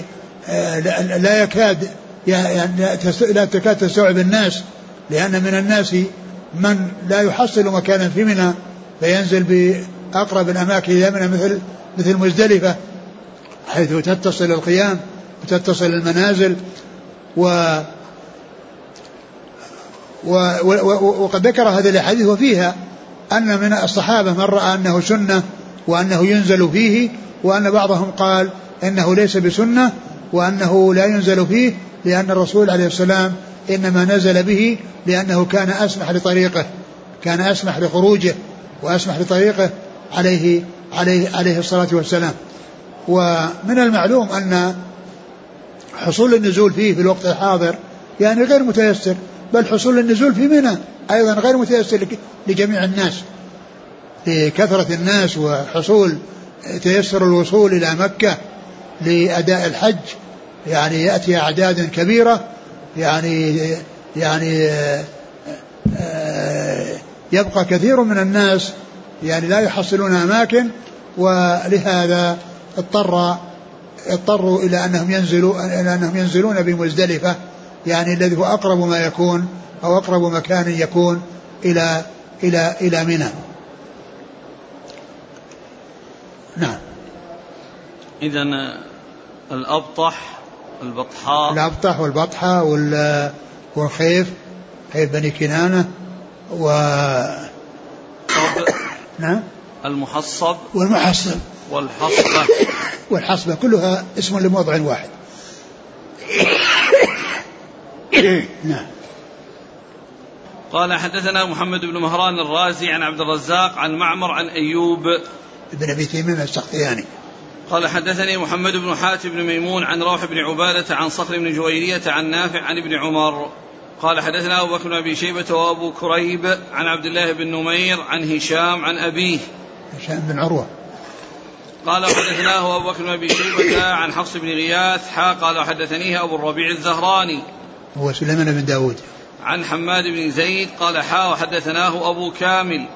آه، لا يكاد لا تكاد تستوعب الناس لأن من الناس من لا يحصل مكانا في منى فينزل بأقرب الأماكن إلى منى مثل مثل مزدلفة حيث تتصل القيام وتتصل المنازل و وقد ذكر هذه الاحاديث وفيها أن من الصحابة من رأى أنه سنة وأنه ينزل فيه وأن بعضهم قال إنه ليس بسنة وأنه لا ينزل فيه لأن الرسول عليه السلام إنما نزل به لأنه كان أسمح لطريقه كان أسمح لخروجه وأسمح لطريقه عليه عليه عليه الصلاة والسلام. ومن المعلوم أن حصول النزول فيه في الوقت الحاضر يعني غير متيسر بل حصول النزول في منى أيضا غير متيسر لجميع الناس. لكثرة الناس وحصول تيسر الوصول إلى مكة لأداء الحج يعني يأتي أعداد كبيرة يعني يعني يبقى كثير من الناس يعني لا يحصلون أماكن ولهذا اضطر اضطروا إلى أنهم ينزلوا إلى أنهم ينزلون بمزدلفة يعني الذي هو أقرب ما يكون أو أقرب مكان يكون إلى إلى إلى منى. نعم. إذا الأبطح البطحاء الأبطح والبطحة والخيف خيف بني كنانة و نعم؟ المحصب. والمحصب. والحصبة. والحصبة كلها اسم لموضع واحد. نعم. قال حدثنا محمد بن مهران الرازي عن عبد الرزاق عن معمر عن أيوب. ابن أبي تيمية السختياني قال حدثني محمد بن حاتم بن ميمون عن روح بن عبادة عن صخر بن جويرية عن نافع عن ابن عمر. قال حدثنا أبو بكر بن أبي شيبة وأبو كريب عن عبد الله بن نمير عن هشام عن أبيه. هشام بن عروة. قال حدثناه أبو بكر بن أبي شيبة عن حفص بن غياث حا قال حدثنيه أبو الربيع الزهراني. هو سليمان بن داود. عن حماد بن زيد قال حا وحدثناه أبو كامل.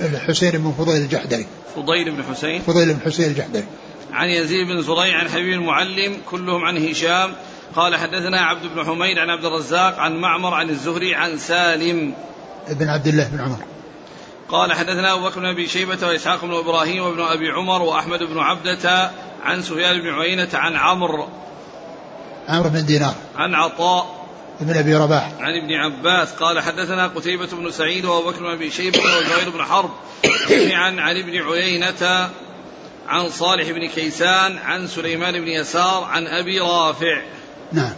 الحسين بن فضيل الجحدري فضيل بن حسين. فضيل بن حسين الجحدري عن يزيد بن زريع عن حبيب المعلم كلهم عن هشام. قال حدثنا عبد بن حميد عن عبد الرزاق عن معمر عن الزهري عن سالم. بن عبد الله بن عمر. قال حدثنا أبو بكر بن أبي شيبة وإسحاق بن إبراهيم وابن أبي عمر وأحمد بن عبدة عن سفيان بن عيينة عن عمرو. عمرو بن دينار. عن عطاء. بن أبي رباح عن ابن عباس قال حدثنا قتيبة بن سعيد وأبو بكر بن أبي شيبة وزهير بن حرب جميعا عن ابن عيينة عن صالح بن كيسان عن سليمان بن يسار عن أبي رافع. نعم.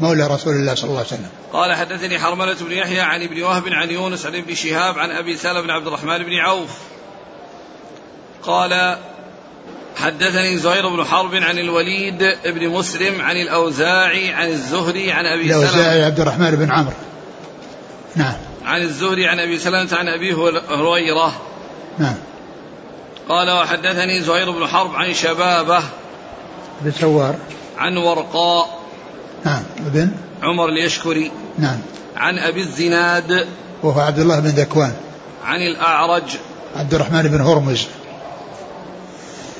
مولى رسول الله صلى الله عليه وسلم. قال حدثني حرملة بن يحيى عن ابن وهب عن يونس عن ابن شهاب عن أبي سلمة بن عبد الرحمن بن عوف. قال حدثني زهير بن حرب عن الوليد بن مسلم عن الأوزاعي عن الزهري عن أبي سلمة الأوزاعي عبد الرحمن بن عمرو. نعم. عن الزهري عن أبي سلمة عن أبي هريرة. نعم. قال وحدثني زهير بن حرب عن شبابه بن سوار. عن ورقاء نعم. ابن عمر اليشكري. نعم. عن أبي الزناد وهو عبد الله بن ذكوان. عن الأعرج. عبد الرحمن بن هرمز.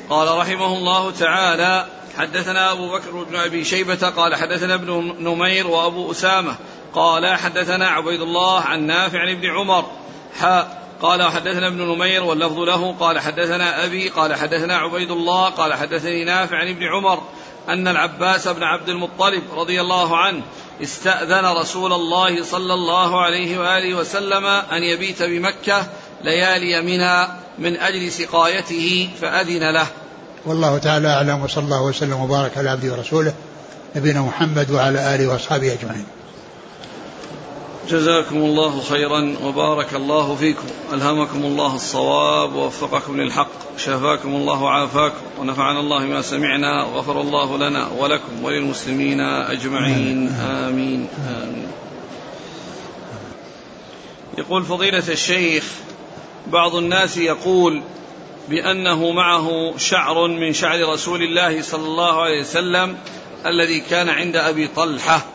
قال رحمه الله تعالى حدثنا أبو بكر بن أبي شيبة قال حدثنا ابن نمير وأبو أسامة قال حدثنا عبيد الله عن نافع عن ابن عمر. حاء قال حدثنا ابن نمير واللفظ له قال حدثنا أبي قال حدثنا عبيد الله قال حدثني نافع عن ابن عمر أن العباس بن عبد المطلب رضي الله عنه استأذن رسول الله صلى الله عليه وآله وسلم أن يبيت بمكة ليالي منى من أجل سقايته فأذن له. والله تعالى أعلم وصلى الله وسلم وبارك على عبده ورسوله نبينا محمد وعلى آله وأصحابه أجمعين. جزاكم الله خيرا وبارك الله فيكم. ألهمكم الله الصواب ووفقكم للحق. شفاكم الله وعافاكم. ونفعنا الله ما سمعنا وغفر الله لنا ولكم وللمسلمين أجمعين. آمين. آمين. يقول فضيلة الشيخ بعض الناس يقول بأنه معه شعر من شعر رسول الله صلى الله عليه وسلم الذي كان عند أبي طلحة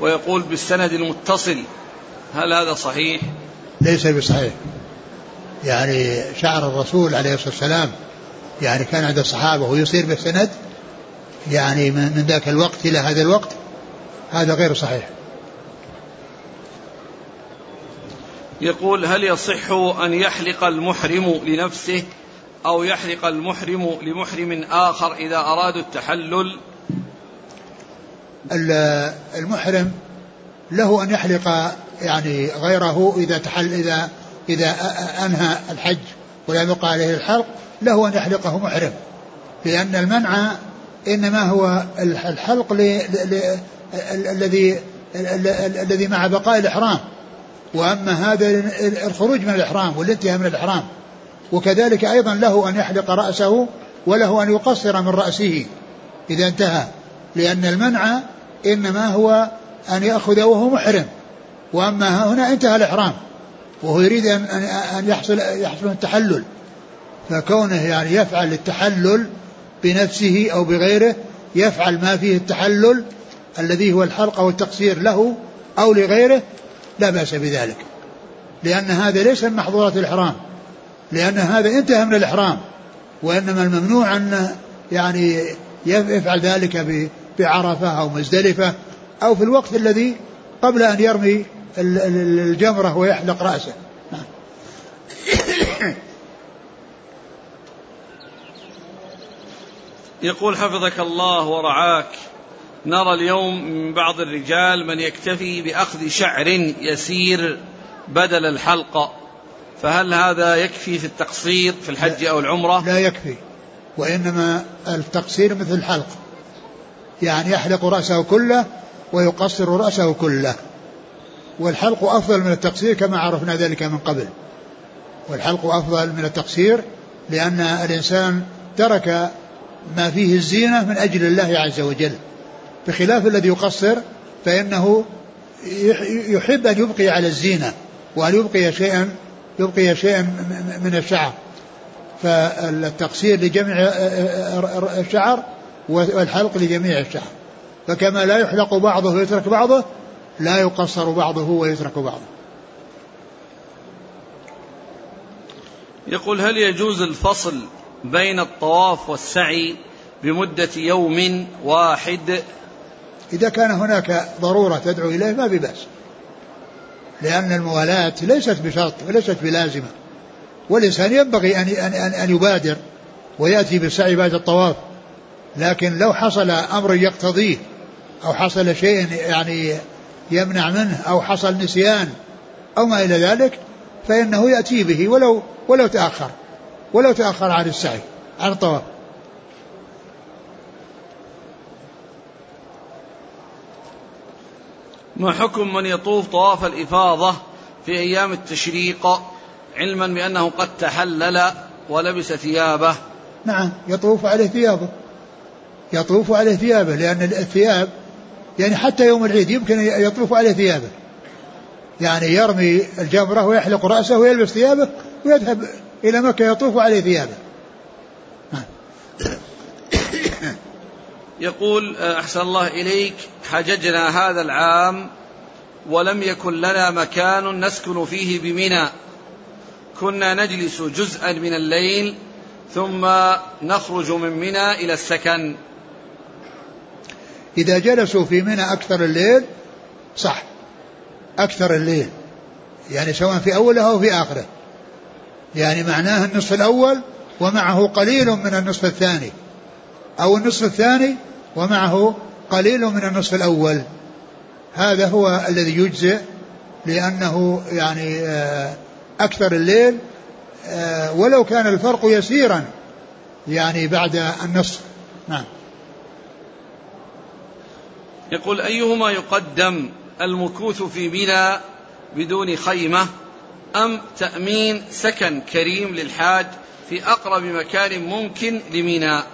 ويقول بالسند المتصل هل هذا صحيح؟ ليس بصحيح يعني شعر الرسول عليه الصلاة والسلام يعني كان عند الصحابة ويصير بالسند يعني من ذاك الوقت إلى هذا الوقت هذا غير صحيح يقول هل يصح أن يحلق المحرم لنفسه أو يحلق المحرم لمحرم آخر إذا أرادوا التحلل؟ المحرم له أن يحلق يعني غيره إذا تحل إذا إذا أنهى الحج ولم يقع عليه الحلق له أن يحلقه محرم. لأن المنع إنما هو الحلق الذي الذي مع بقاء الإحرام. وأما هذا الخروج من الإحرام والانتهاء من الإحرام وكذلك أيضا له أن يحلق رأسه وله أن يقصر من رأسه إذا انتهى لأن المنع إنما هو أن يأخذ وهو محرم. وأما هنا انتهى الإحرام وهو يريد أن أن يحصل يحصل التحلل. فكونه يعني يفعل التحلل بنفسه أو بغيره يفعل ما فيه التحلل الذي هو الحلق أو التقصير له أو لغيره لا بأس بذلك. لأن هذا ليس من محظورات الإحرام. لأن هذا انتهى من الإحرام. وإنما الممنوع أن يعني يفعل ذلك بعرفة أو مزدلفة أو في الوقت الذي قبل أن يرمي الجمرة ويحلق رأسه. يقول حفظك الله ورعاك. نرى اليوم من بعض الرجال من يكتفي بأخذ شعر يسير بدل الحلقة فهل هذا يكفي في التقصير في الحج أو العمرة؟ لا يكفي وإنما التقصير مثل الحلق. يعني يحلق رأسه كله ويقصر رأسه كله. والحلق أفضل من التقصير كما عرفنا ذلك من قبل. والحلق أفضل من التقصير لأن الإنسان ترك ما فيه الزينة من أجل الله عز وجل. بخلاف الذي يقصر فإنه يحب أن يبقي على الزينة وأن يبقي شيئا يبقي شيئا من الشعر. فالتقصير لجميع الشعر والحلق لجميع الشعر. فكما لا يحلق بعضه ويترك بعضه لا يقصر بعضه ويترك بعضه. يقول هل يجوز الفصل بين الطواف والسعي بمدة يوم واحد إذا كان هناك ضرورة تدعو إليه ما ببأس. لأن الموالاة ليست بشرط وليست بلازمة. والإنسان ينبغي أن أن أن يبادر ويأتي بالسعي بعد الطواف. لكن لو حصل أمر يقتضيه أو حصل شيء يعني يمنع منه أو حصل نسيان أو ما إلى ذلك فإنه يأتي به ولو ولو تأخر. ولو تأخر عن السعي عن الطواف. ما حكم من يطوف طواف الإفاضة في أيام التشريق علما بأنه قد تحلل ولبس ثيابه؟ نعم يطوف عليه ثيابه. يطوف عليه ثيابه لأن الثياب يعني حتى يوم العيد يمكن يطوف عليه ثيابه. يعني يرمي الجمرة ويحلق رأسه ويلبس ثيابه ويذهب إلى مكة يطوف عليه ثيابه. يقول أحسن الله إليك حججنا هذا العام ولم يكن لنا مكان نسكن فيه بمنى. كنا نجلس جزءا من الليل ثم نخرج من منى إلى السكن. إذا جلسوا في منى أكثر الليل صح أكثر الليل يعني سواء في أوله أو في آخره. يعني معناه النصف الأول ومعه قليل من النصف الثاني. أو النصف الثاني ومعه قليل من النصف الأول. هذا هو الذي يجزئ لأنه يعني آه، أكثر الليل آه، ولو كان الفرق يسيرا يعني بعد النصف. نعم. يقول أيهما يقدم المكوث في منى بدون خيمة أم تأمين سكن كريم للحاج في أقرب مكان ممكن لميناء؟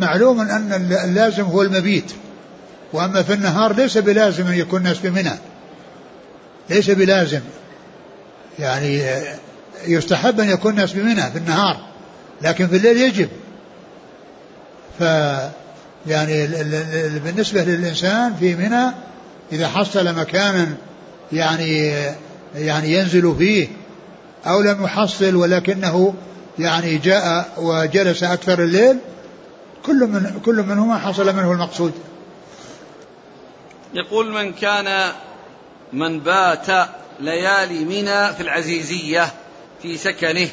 معلوم أن اللازم هو المبيت. وأما في النهار ليس بلازم أن يكون الناس بمنى ليس بلازم. يعني يستحب أن يكون الناس بمنى في النهار لكن في الليل يجب. ف يعني بالنسبة للإنسان في منى إذا حصل مكانا يعني يعني ينزل فيه أو لم يحصل ولكنه يعني جاء وجلس أكثر الليل كل من كل منهما حصل منه المقصود. يقول من كان من بات ليالي منى في العزيزية في سكنه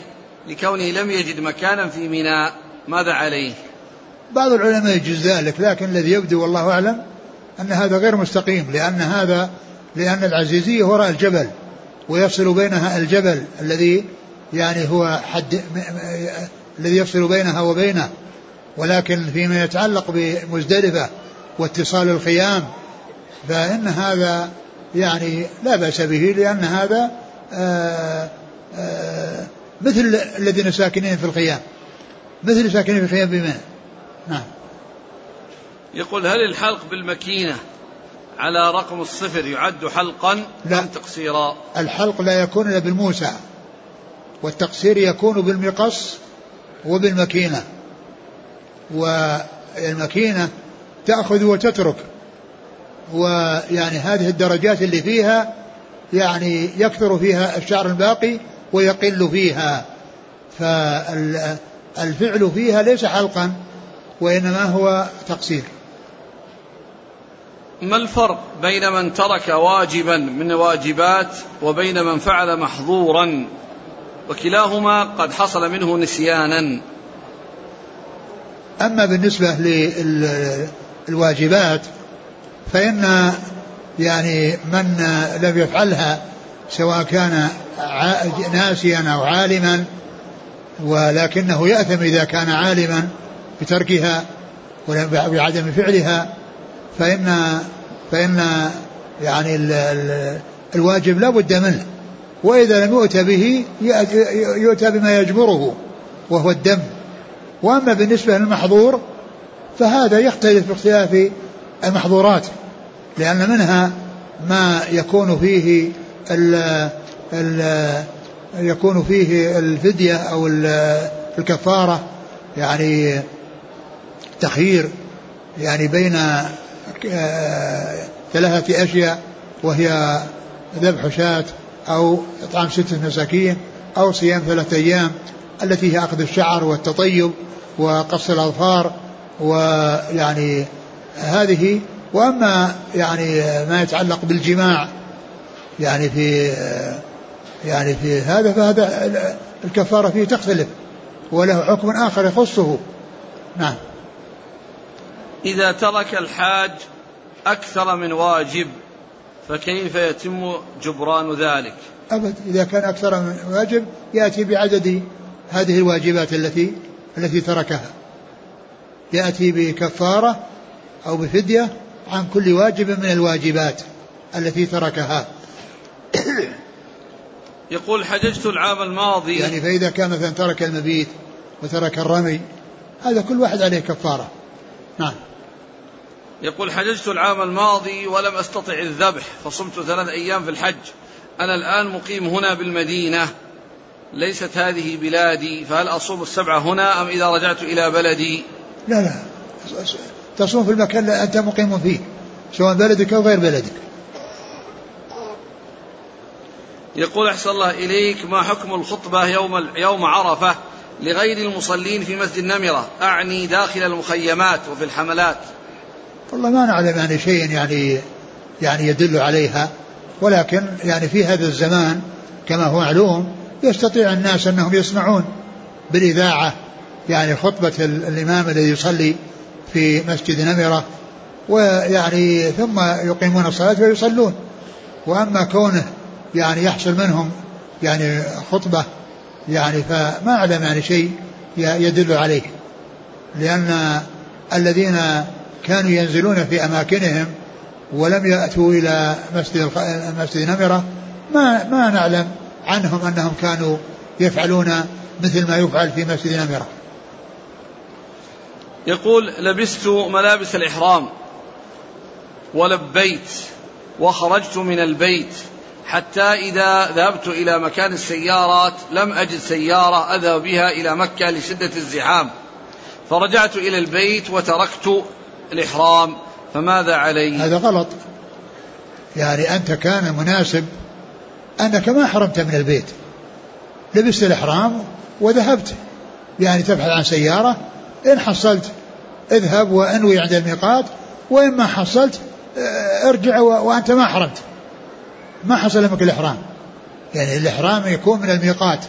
لكونه لم يجد مكانا في منى ماذا عليه؟ بعض العلماء يجوز ذلك لكن الذي يبدو والله أعلم أن هذا غير مستقيم لأن هذا لأن العزيزية وراء الجبل ويفصل بينها الجبل الذي يعني هو حد الذي يفصل بينها وبينه ولكن فيما يتعلق بمزدلفة واتصال الخيام فإن هذا يعني لا بأس به لأن هذا آآ آآ مثل الذين ساكنين في الخيام مثل ساكنين في الخيام بمنى نعم. يقول هل الحلق بالمكينة على رقم الصفر يعد حلقا لا. أم تقصيرا؟ الحلق لا يكون إلا بالموسع والتقصير يكون بالمقص وبالمكينة. والمكينة تأخذ وتترك. ويعني هذه الدرجات اللي فيها يعني يكثر فيها الشعر الباقي ويقل فيها. فالفعل فيها ليس حلقا وإنما هو تقصير. ما الفرق بين من ترك واجبا من واجبات وبين من فعل محظورا؟ وكلاهما قد حصل منه نسيانا. أما بالنسبة للواجبات فإن يعني من لم يفعلها سواء كان ناسيا أو عالما ولكنه يأثم إذا كان عالما بتركها وبعدم فعلها فإن فإن يعني ال ال الواجب لا بد منه. وإذا لم يؤتى به يؤتى بما يجبره وهو الدم. وأما بالنسبة للمحظور فهذا يختلف باختلاف المحظورات لأن منها ما يكون فيه ال ال يكون فيه الفدية أو الكفارة يعني تخيير يعني بين آه، ثلاثة أشياء وهي ذبح شاة أو إطعام ستة مساكين أو صيام ثلاثة أيام التي هي أخذ الشعر والتطيب. وقص الأظفار ويعني هذه وأما يعني ما يتعلق بالجماع يعني في يعني في هذا فهذا الكفارة فيه تختلف وله حكم آخر يخصه. نعم. إذا ترك الحاج أكثر من واجب فكيف يتم جبران ذلك؟ أبد إذا كان أكثر من واجب يأتي بعدد هذه الواجبات التي التي تركها. يأتي بكفارة أو بفدية عن كل واجب من الواجبات التي تركها. يقول حججت العام الماضي. يعني فإذا كان مثلا ترك المبيت وترك الرمي هذا كل واحد عليه كفارة. نعم. يقول حججت العام الماضي ولم أستطع الذبح فصمت ثلاث أيام في الحج. أنا الآن مقيم هنا بالمدينة. ليست هذه بلادي فهل أصوم السبعه هنا أم إذا رجعت إلى بلدي؟ لا لا. تصوم في المكان اللي أنت مقيم فيه سواء بلدك أو غير بلدك. يقول أحسن الله إليك ما حكم الخطبة يوم يوم عرفة لغير المصلين في مسجد النمرة؟ أعني داخل المخيمات وفي الحملات. والله ما نعلم يعني شيء يعني يعني يدل عليها ولكن يعني في هذا الزمان كما هو معلوم يستطيع الناس أنهم يسمعون بالإذاعة يعني خطبة الإمام الذي يصلي في مسجد نمرة ويعني ثم يقيمون الصلاة ويصلون. وأما كونه يعني يحصل منهم يعني خطبة يعني فما أعلم يعني شيء يدل عليه. لأن الذين كانوا ينزلون في أماكنهم ولم يأتوا إلى مسجد مسجد نمرة ما ما نعلم عنهم أنهم كانوا يفعلون مثل ما يفعل في مسجد نمرة يقول لبست ملابس الإحرام ولبيت وخرجت من البيت حتى إذا ذهبت إلى مكان السيارات لم أجد سيارة أذهب بها إلى مكة لشدة الزحام. فرجعت إلى البيت وتركت الإحرام فماذا علي؟ هذا غلط. يعني أنت كان مناسب أنك ما حرمت من البيت. لبست الإحرام وذهبت. يعني تبحث عن سيارة إن حصلت اذهب وأنوي عند الميقات وإن ما حصلت آه، ارجع وأنت ما حرمت. ما حصل لك الإحرام. يعني الإحرام يكون من الميقات.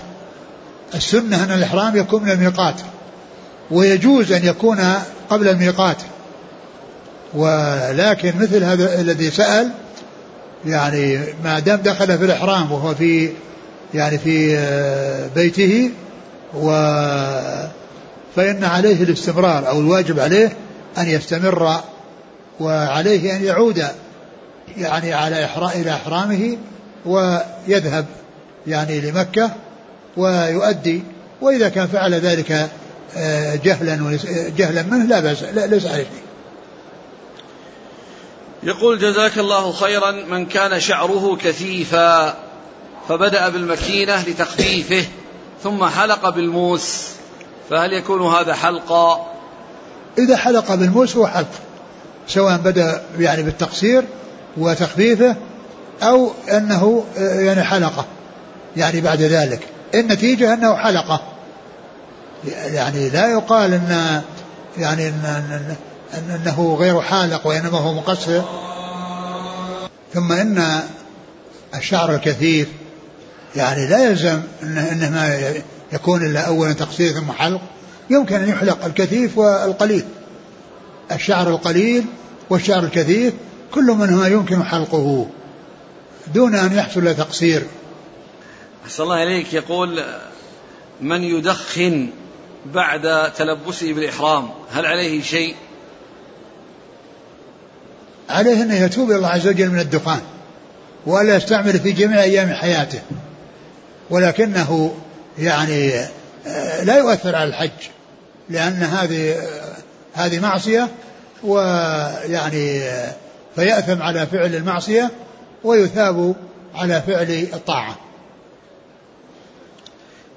السنة أن الإحرام يكون من الميقات. ويجوز أن يكون قبل الميقات. ولكن مثل هذا الذي سأل يعني ما دام دخل في الإحرام وهو في يعني في آه، بيته و فإن عليه الاستمرار أو الواجب عليه أن يستمر وعليه أن يعود يعني على إحرام إلى إحرامه ويذهب يعني لمكة ويؤدي وإذا كان فعل ذلك آه، جهلا جهلا منه لا بأس ليس عليه شيء. يقول جزاك الله خيرا من كان شعره كثيفا فبدأ بالمكينة لتخفيفه ثم حلق بالموس. فهل يكون هذا حلقا؟ إذا حلق بالموس هو حلق سواء بدأ يعني بالتقصير وتخفيفه أو أنه يعني حلقة يعني بعد ذلك. النتيجة أنه حلقة. يعني لا يقال أن يعني أن أنه غير حالق وإنما هو مقصر. ثم إن الشعر الكثيف يعني لا يلزم إنه, إنه ما يكون إلا أولا تقصير ثم حلق. يمكن أن يحلق الكثيف والقليل. الشعر القليل والشعر الكثيف كل منهما يمكن حلقه دون أن يحصل تقصير. أحسن الله إليك. يقول من يدخن بعد تلبسه بالإحرام هل عليه شيء؟ عليه أنه يتوب إلى الله عز وجل من الدخان ولا يستعمل في جميع أيام حياته ولكنه يعني آه، لا يؤثر على الحج لأن هذه آه، هذه معصية ويعني آه، فيأثم على فعل المعصية ويثاب على فعل الطاعة.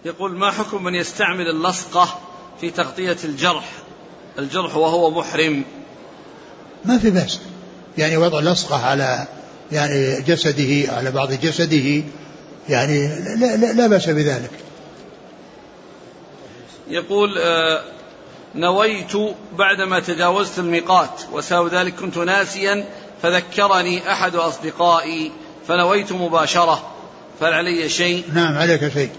يقول ما حكم من يستعمل اللصقة في تغطية الجرح؟ الجرح وهو محرم. ما في بأس. يعني وضع لصقة على يعني جسده على بعض جسده يعني لا, لا, لا بأس بذلك. يقول آه نويت بعدما تجاوزت الميقات وسبب ذلك كنت ناسيا فذكرني أحد أصدقائي فنويت مباشرة فهل علي شيء؟ نعم عليك شيء.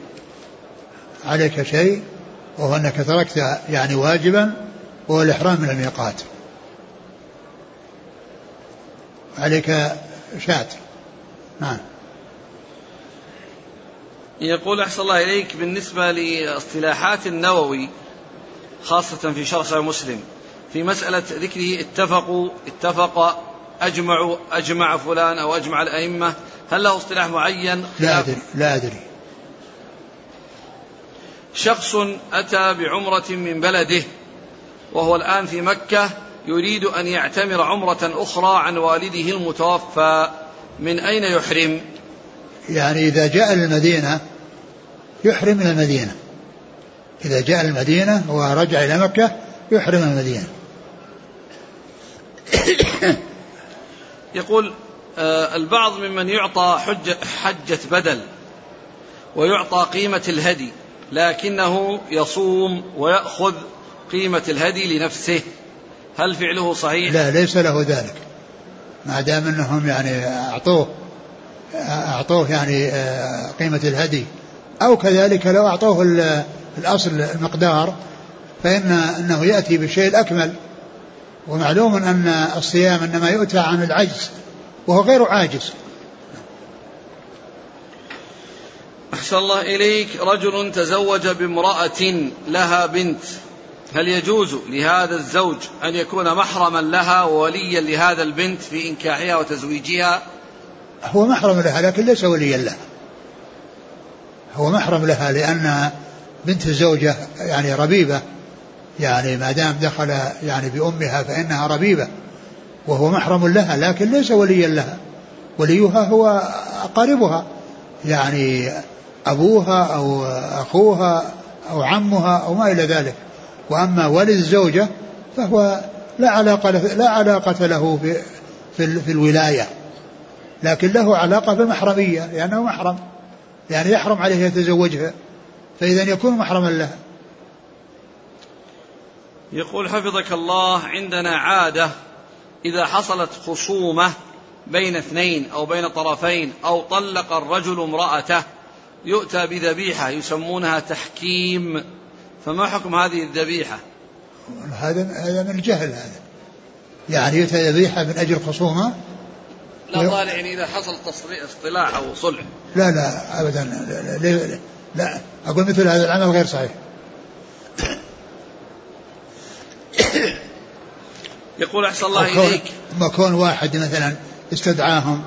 عليك شيء وهو أنك تركت يعني واجبا وهو الإحرام من الميقات. عليك شاة نعم. يقول أحسن الله إليك بالنسبة لاصطلاحات النووي خاصة في شرح مسلم في مسألة ذكره اتفقوا اتفق أجمعوا أجمع فلان أو أجمع الأئمة هل له اصطلاح معين؟ لا أدري لا أدري. شخص أتى بعمرة من بلده وهو الآن في مكة يريد أن يعتمر عمرة أخرى عن والده المتوفى من أين يحرم؟ يعني إذا جاء المدينة يحرم من المدينة. إذا جاء المدينة ورجع إلى مكة يحرم المدينة. يقول آه، البعض ممن يعطى حجة, حجة بدل ويعطى قيمة الهدي لكنه يصوم ويأخذ قيمة الهدي لنفسه. هل فعله صحيح؟ لا ليس له ذلك. ما دام انهم يعني اعطوه اعطوه يعني آه، قيمة الهدي. أو كذلك لو اعطوه الاصل المقدار فإن انه يأتي بالشيء الأكمل. ومعلوم أن الصيام إنما يؤتى عن العجز وهو غير عاجز. أحسن الله إليك. رجل تزوج بامرأة لها بنت. هل يجوز لهذا الزوج أن يكون محرما لها ووليا لهذا البنت في إنكاحها وتزويجها؟ هو محرم لها لكن ليس وليا لها. هو محرم لها لأن بنت الزوجة يعني ربيبة. يعني ما دام دخل يعني بأمها فإنها ربيبة. وهو محرم لها لكن ليس وليا لها. وليها هو أقاربها. يعني أبوها أو أخوها أو عمها أو ما إلى ذلك. وأما والد الزوجة فهو لا علاقة له لا علاقة له في في, في الولاية. لكن له علاقة بالمحرمية لأنه محرم. يعني يحرم عليه يتزوجها فإذا يكون محرما لها يقول حفظك الله عندنا عادة إذا حصلت خصومة بين اثنين أو بين طرفين أو طلق الرجل امرأته يؤتى بذبيحة يسمونها تحكيم. فما حكم هذه الذبيحة؟ هذا هذا من الجهل هذا. يعني يؤتى ذبيحة من أجل خصومة؟ لا طالع يعني إذا حصل اصطلاح أو صلح. لا لا أبدا. لا, لا, لا, لا. أقول مثل هذا العمل غير صحيح. يقول أحسن الله إليك. ما كون واحد مثلا استدعاهم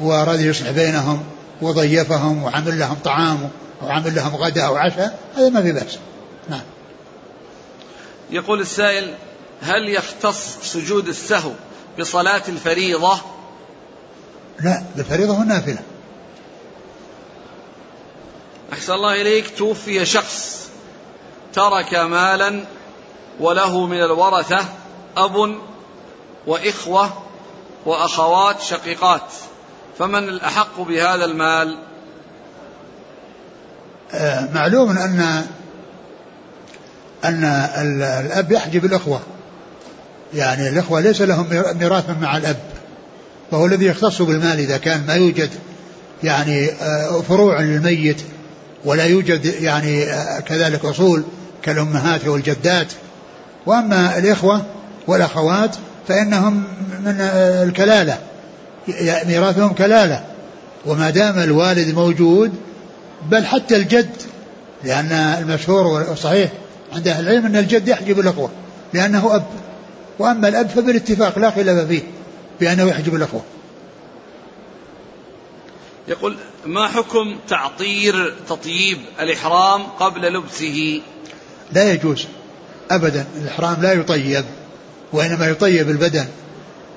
وأراد يصلح بينهم وضيفهم وعمل لهم طعام وعمل لهم غداء أو عشاء هذا ما في بأس. نعم. يقول السائل هل يختص سجود السهو بصلاة الفريضة؟ لا الفريضة والنافلة أحسن الله إليك. توفي شخص ترك مالا وله من الورثة أب وإخوة وأخوات شقيقات فمن الأحق بهذا المال؟ آه، معلوم أن أن الأب يحجب الأخوة. يعني الأخوة ليس لهم ميراث مع الأب. وهو الذي يختص بالمال إذا كان ما يوجد يعني آه، فروع للميت ولا يوجد يعني آه، كذلك أصول كالأمهات والجدات. وأما الإخوة والأخوات فإنهم من الكلالة. ميراثهم كلالة. وما دام الوالد موجود بل حتى الجد لأن المشهور والصحيح عند أهل العلم أن الجد يحجب الأخوة لأنه أب. وأما الأب فبالاتفاق لا خلاف فيه بأنه يحجب الأخوة. يقول ما حكم تعطير تطييب الإحرام قبل لبسه؟ لا يجوز أبدا الإحرام لا يطيب وإنما يطيب البدن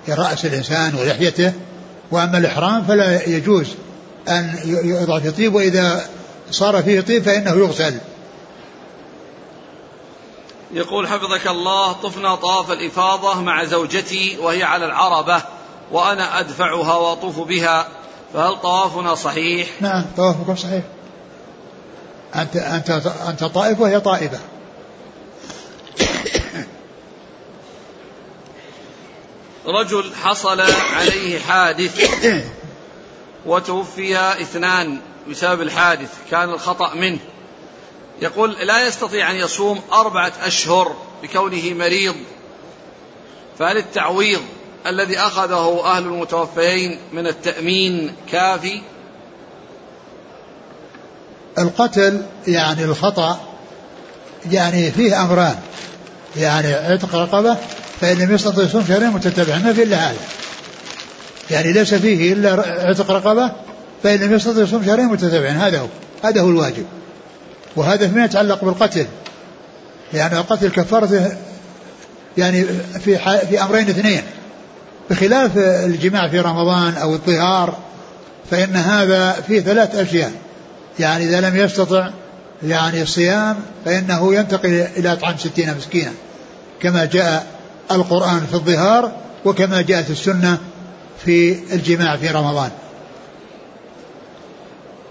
رأس الإنسان ولحيته. وأما الإحرام فلا يجوز أن يوضع في طيب وإذا صار فيه طيب فإنه يغسل. يقول حفظك الله طفنا طواف الإفاضة مع زوجتي وهي على العربة وأنا أدفعها وأطوف بها فهل طوافنا صحيح؟ نعم طوافكم صحيح. أنت أنت أنت طائف وهي طائفة. رجل حصل عليه حادث وتوفي اثنان بسبب الحادث كان الخطأ منه. يقول لا يستطيع أن يصوم أربعة أشهر بكونه مريض. فهل التعويض الذي أخذه أهل المتوفيين من التأمين كافي؟ القتل يعني الخطأ يعني فيه أمران. يعني عتق رقبة فإن لم يستطع يصوم شهرين متتابعين ما في إلا هذا. يعني ليس فيه إلا عتق رقبة فإن لم يستطع يصوم شهرين متتابعين هذا هو. هذا هو الواجب. وهذا فيما يتعلق بالقتل. لأن القتل كفارته يعني في في أمرين اثنين. بخلاف الجماع في رمضان أو الطهار فإن هذا فيه ثلاث أشياء. يعني إذا لم يستطع يعني الصيام فإنه ينتقل إلى إطعام ستين مسكينا. كما جاء القرآن في الظهار وكما جاءت السنة في الجماع في رمضان.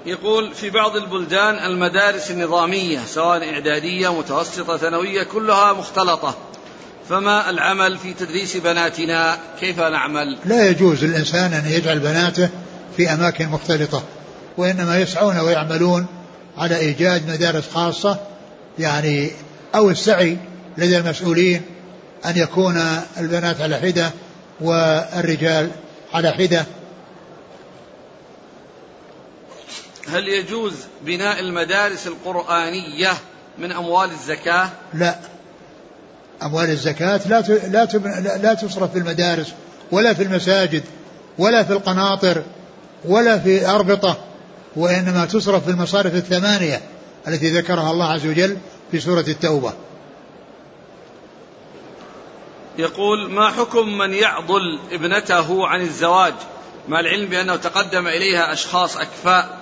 يقول في بعض البلدان المدارس النظامية سواء إعدادية متوسطة ثانوية كلها مختلطة. فما العمل في تدريس بناتنا؟ كيف نعمل؟ لا يجوز للإنسان أن يجعل بناته في أماكن مختلطة وإنما يسعون ويعملون على إيجاد مدارس خاصة يعني أو السعي لدى المسؤولين أن يكون البنات على حدة والرجال على حدة. هل يجوز بناء المدارس القرآنية من أموال الزكاة؟ لا. أموال الزكاة لا لا لا تصرف في المدارس ولا في المساجد ولا في القناطر ولا في أربطة وإنما تصرف في المصارف الثمانية التي ذكرها الله عز وجل في سورة التوبة. يقول ما حكم من يعضل ابنته عن الزواج؟ مع العلم بأنه تقدم إليها أشخاص أكفاء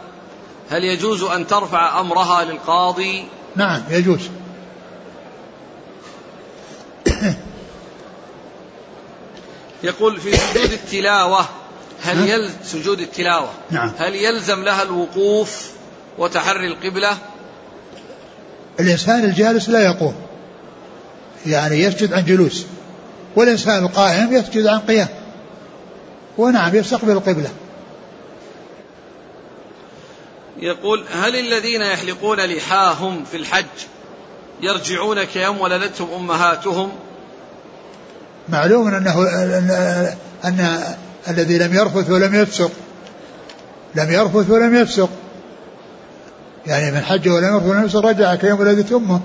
هل يجوز أن ترفع أمرها للقاضي؟ نعم يجوز. يقول في سجود التلاوة هل يل سجود التلاوة نعم. هل يلزم لها الوقوف وتحري القبلة؟ الإنسان الجالس لا يقوم. يعني يسجد عن جلوس. والإنسان القائم يسجد عن قيام. ونعم يستقبل القبلة. يقول هل الذين يحلقون لحاهم في الحج يرجعون كيوم ولدتهم أمهاتهم؟ معلوم أنه أن, أن الذي لم يرفث ولم يفسق. لم يرفث ولم يفسق. يعني من حج ولم يرفث ولم يفسق رجع كيوم ولدت أمه.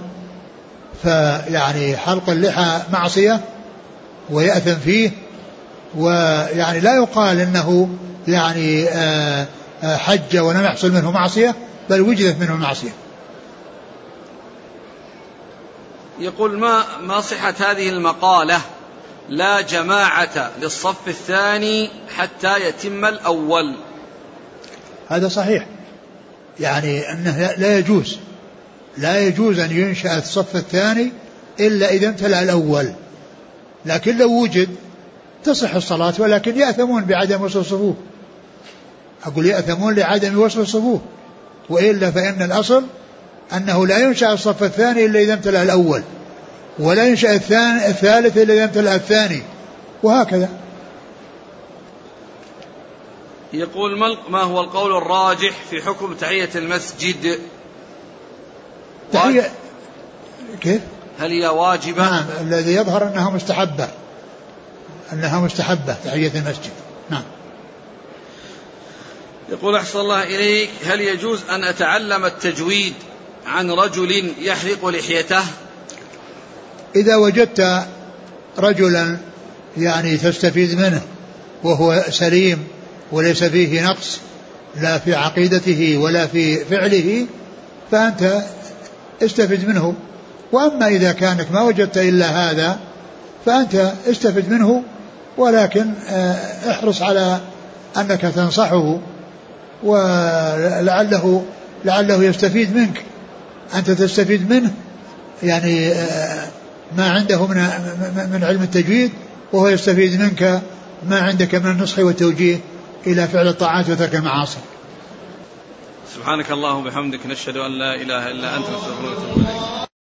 فيعني حلق اللحى معصية ويأثم فيه ويعني لا يقال إنه يعني آه، حج ولم يحصل منه معصية بل وجدت منه معصية. يقول ما ما صحة هذه المقالة؟ لا جماعة للصف الثاني حتى يتم الأول. هذا صحيح. يعني أنه لا يجوز لا يجوز أن ينشأ الصف الثاني إلا إذا امتلأ الأول. لكن لو وجد تصح الصلاة ولكن يأثمون بعدم وصل الصفوف. أقول يأثمون لعدم وصل الصفوف. وإلا فإن الأصل أنه لا ينشأ الصف الثاني إلا إذا امتلأ الأول ولا ينشأ الثاني الثالث إلا إذا امتلأ الثاني وهكذا. يقول ما هو القول الراجح في حكم تحية المسجد؟ تحية كيف؟ هل هي واجبة؟ نعم الذي يظهر أنها مستحبة أنها مستحبة تحية المسجد. نعم. يقول أحسن الله إليك هل يجوز أن أتعلم التجويد عن رجل يحرق لحيته؟ إذا وجدت رجلا يعني تستفيد منه وهو سليم وليس فيه نقص لا في عقيدته ولا في فعله فأنت استفد منه. وأما إذا كانك ما وجدت إلا هذا فأنت استفد منه ولكن آه، احرص على أنك تنصحه. ولعله لعله يستفيد منك. أنت تستفيد منه يعني آه، ما عنده من من علم التجويد وهو يستفيد منك ما عندك من النصح والتوجيه إلى فعل الطاعات وترك المعاصي. سبحانك اللهم وبحمدك نشهد أن لا إله إلا أنت نستغفرك ونتوب إليك.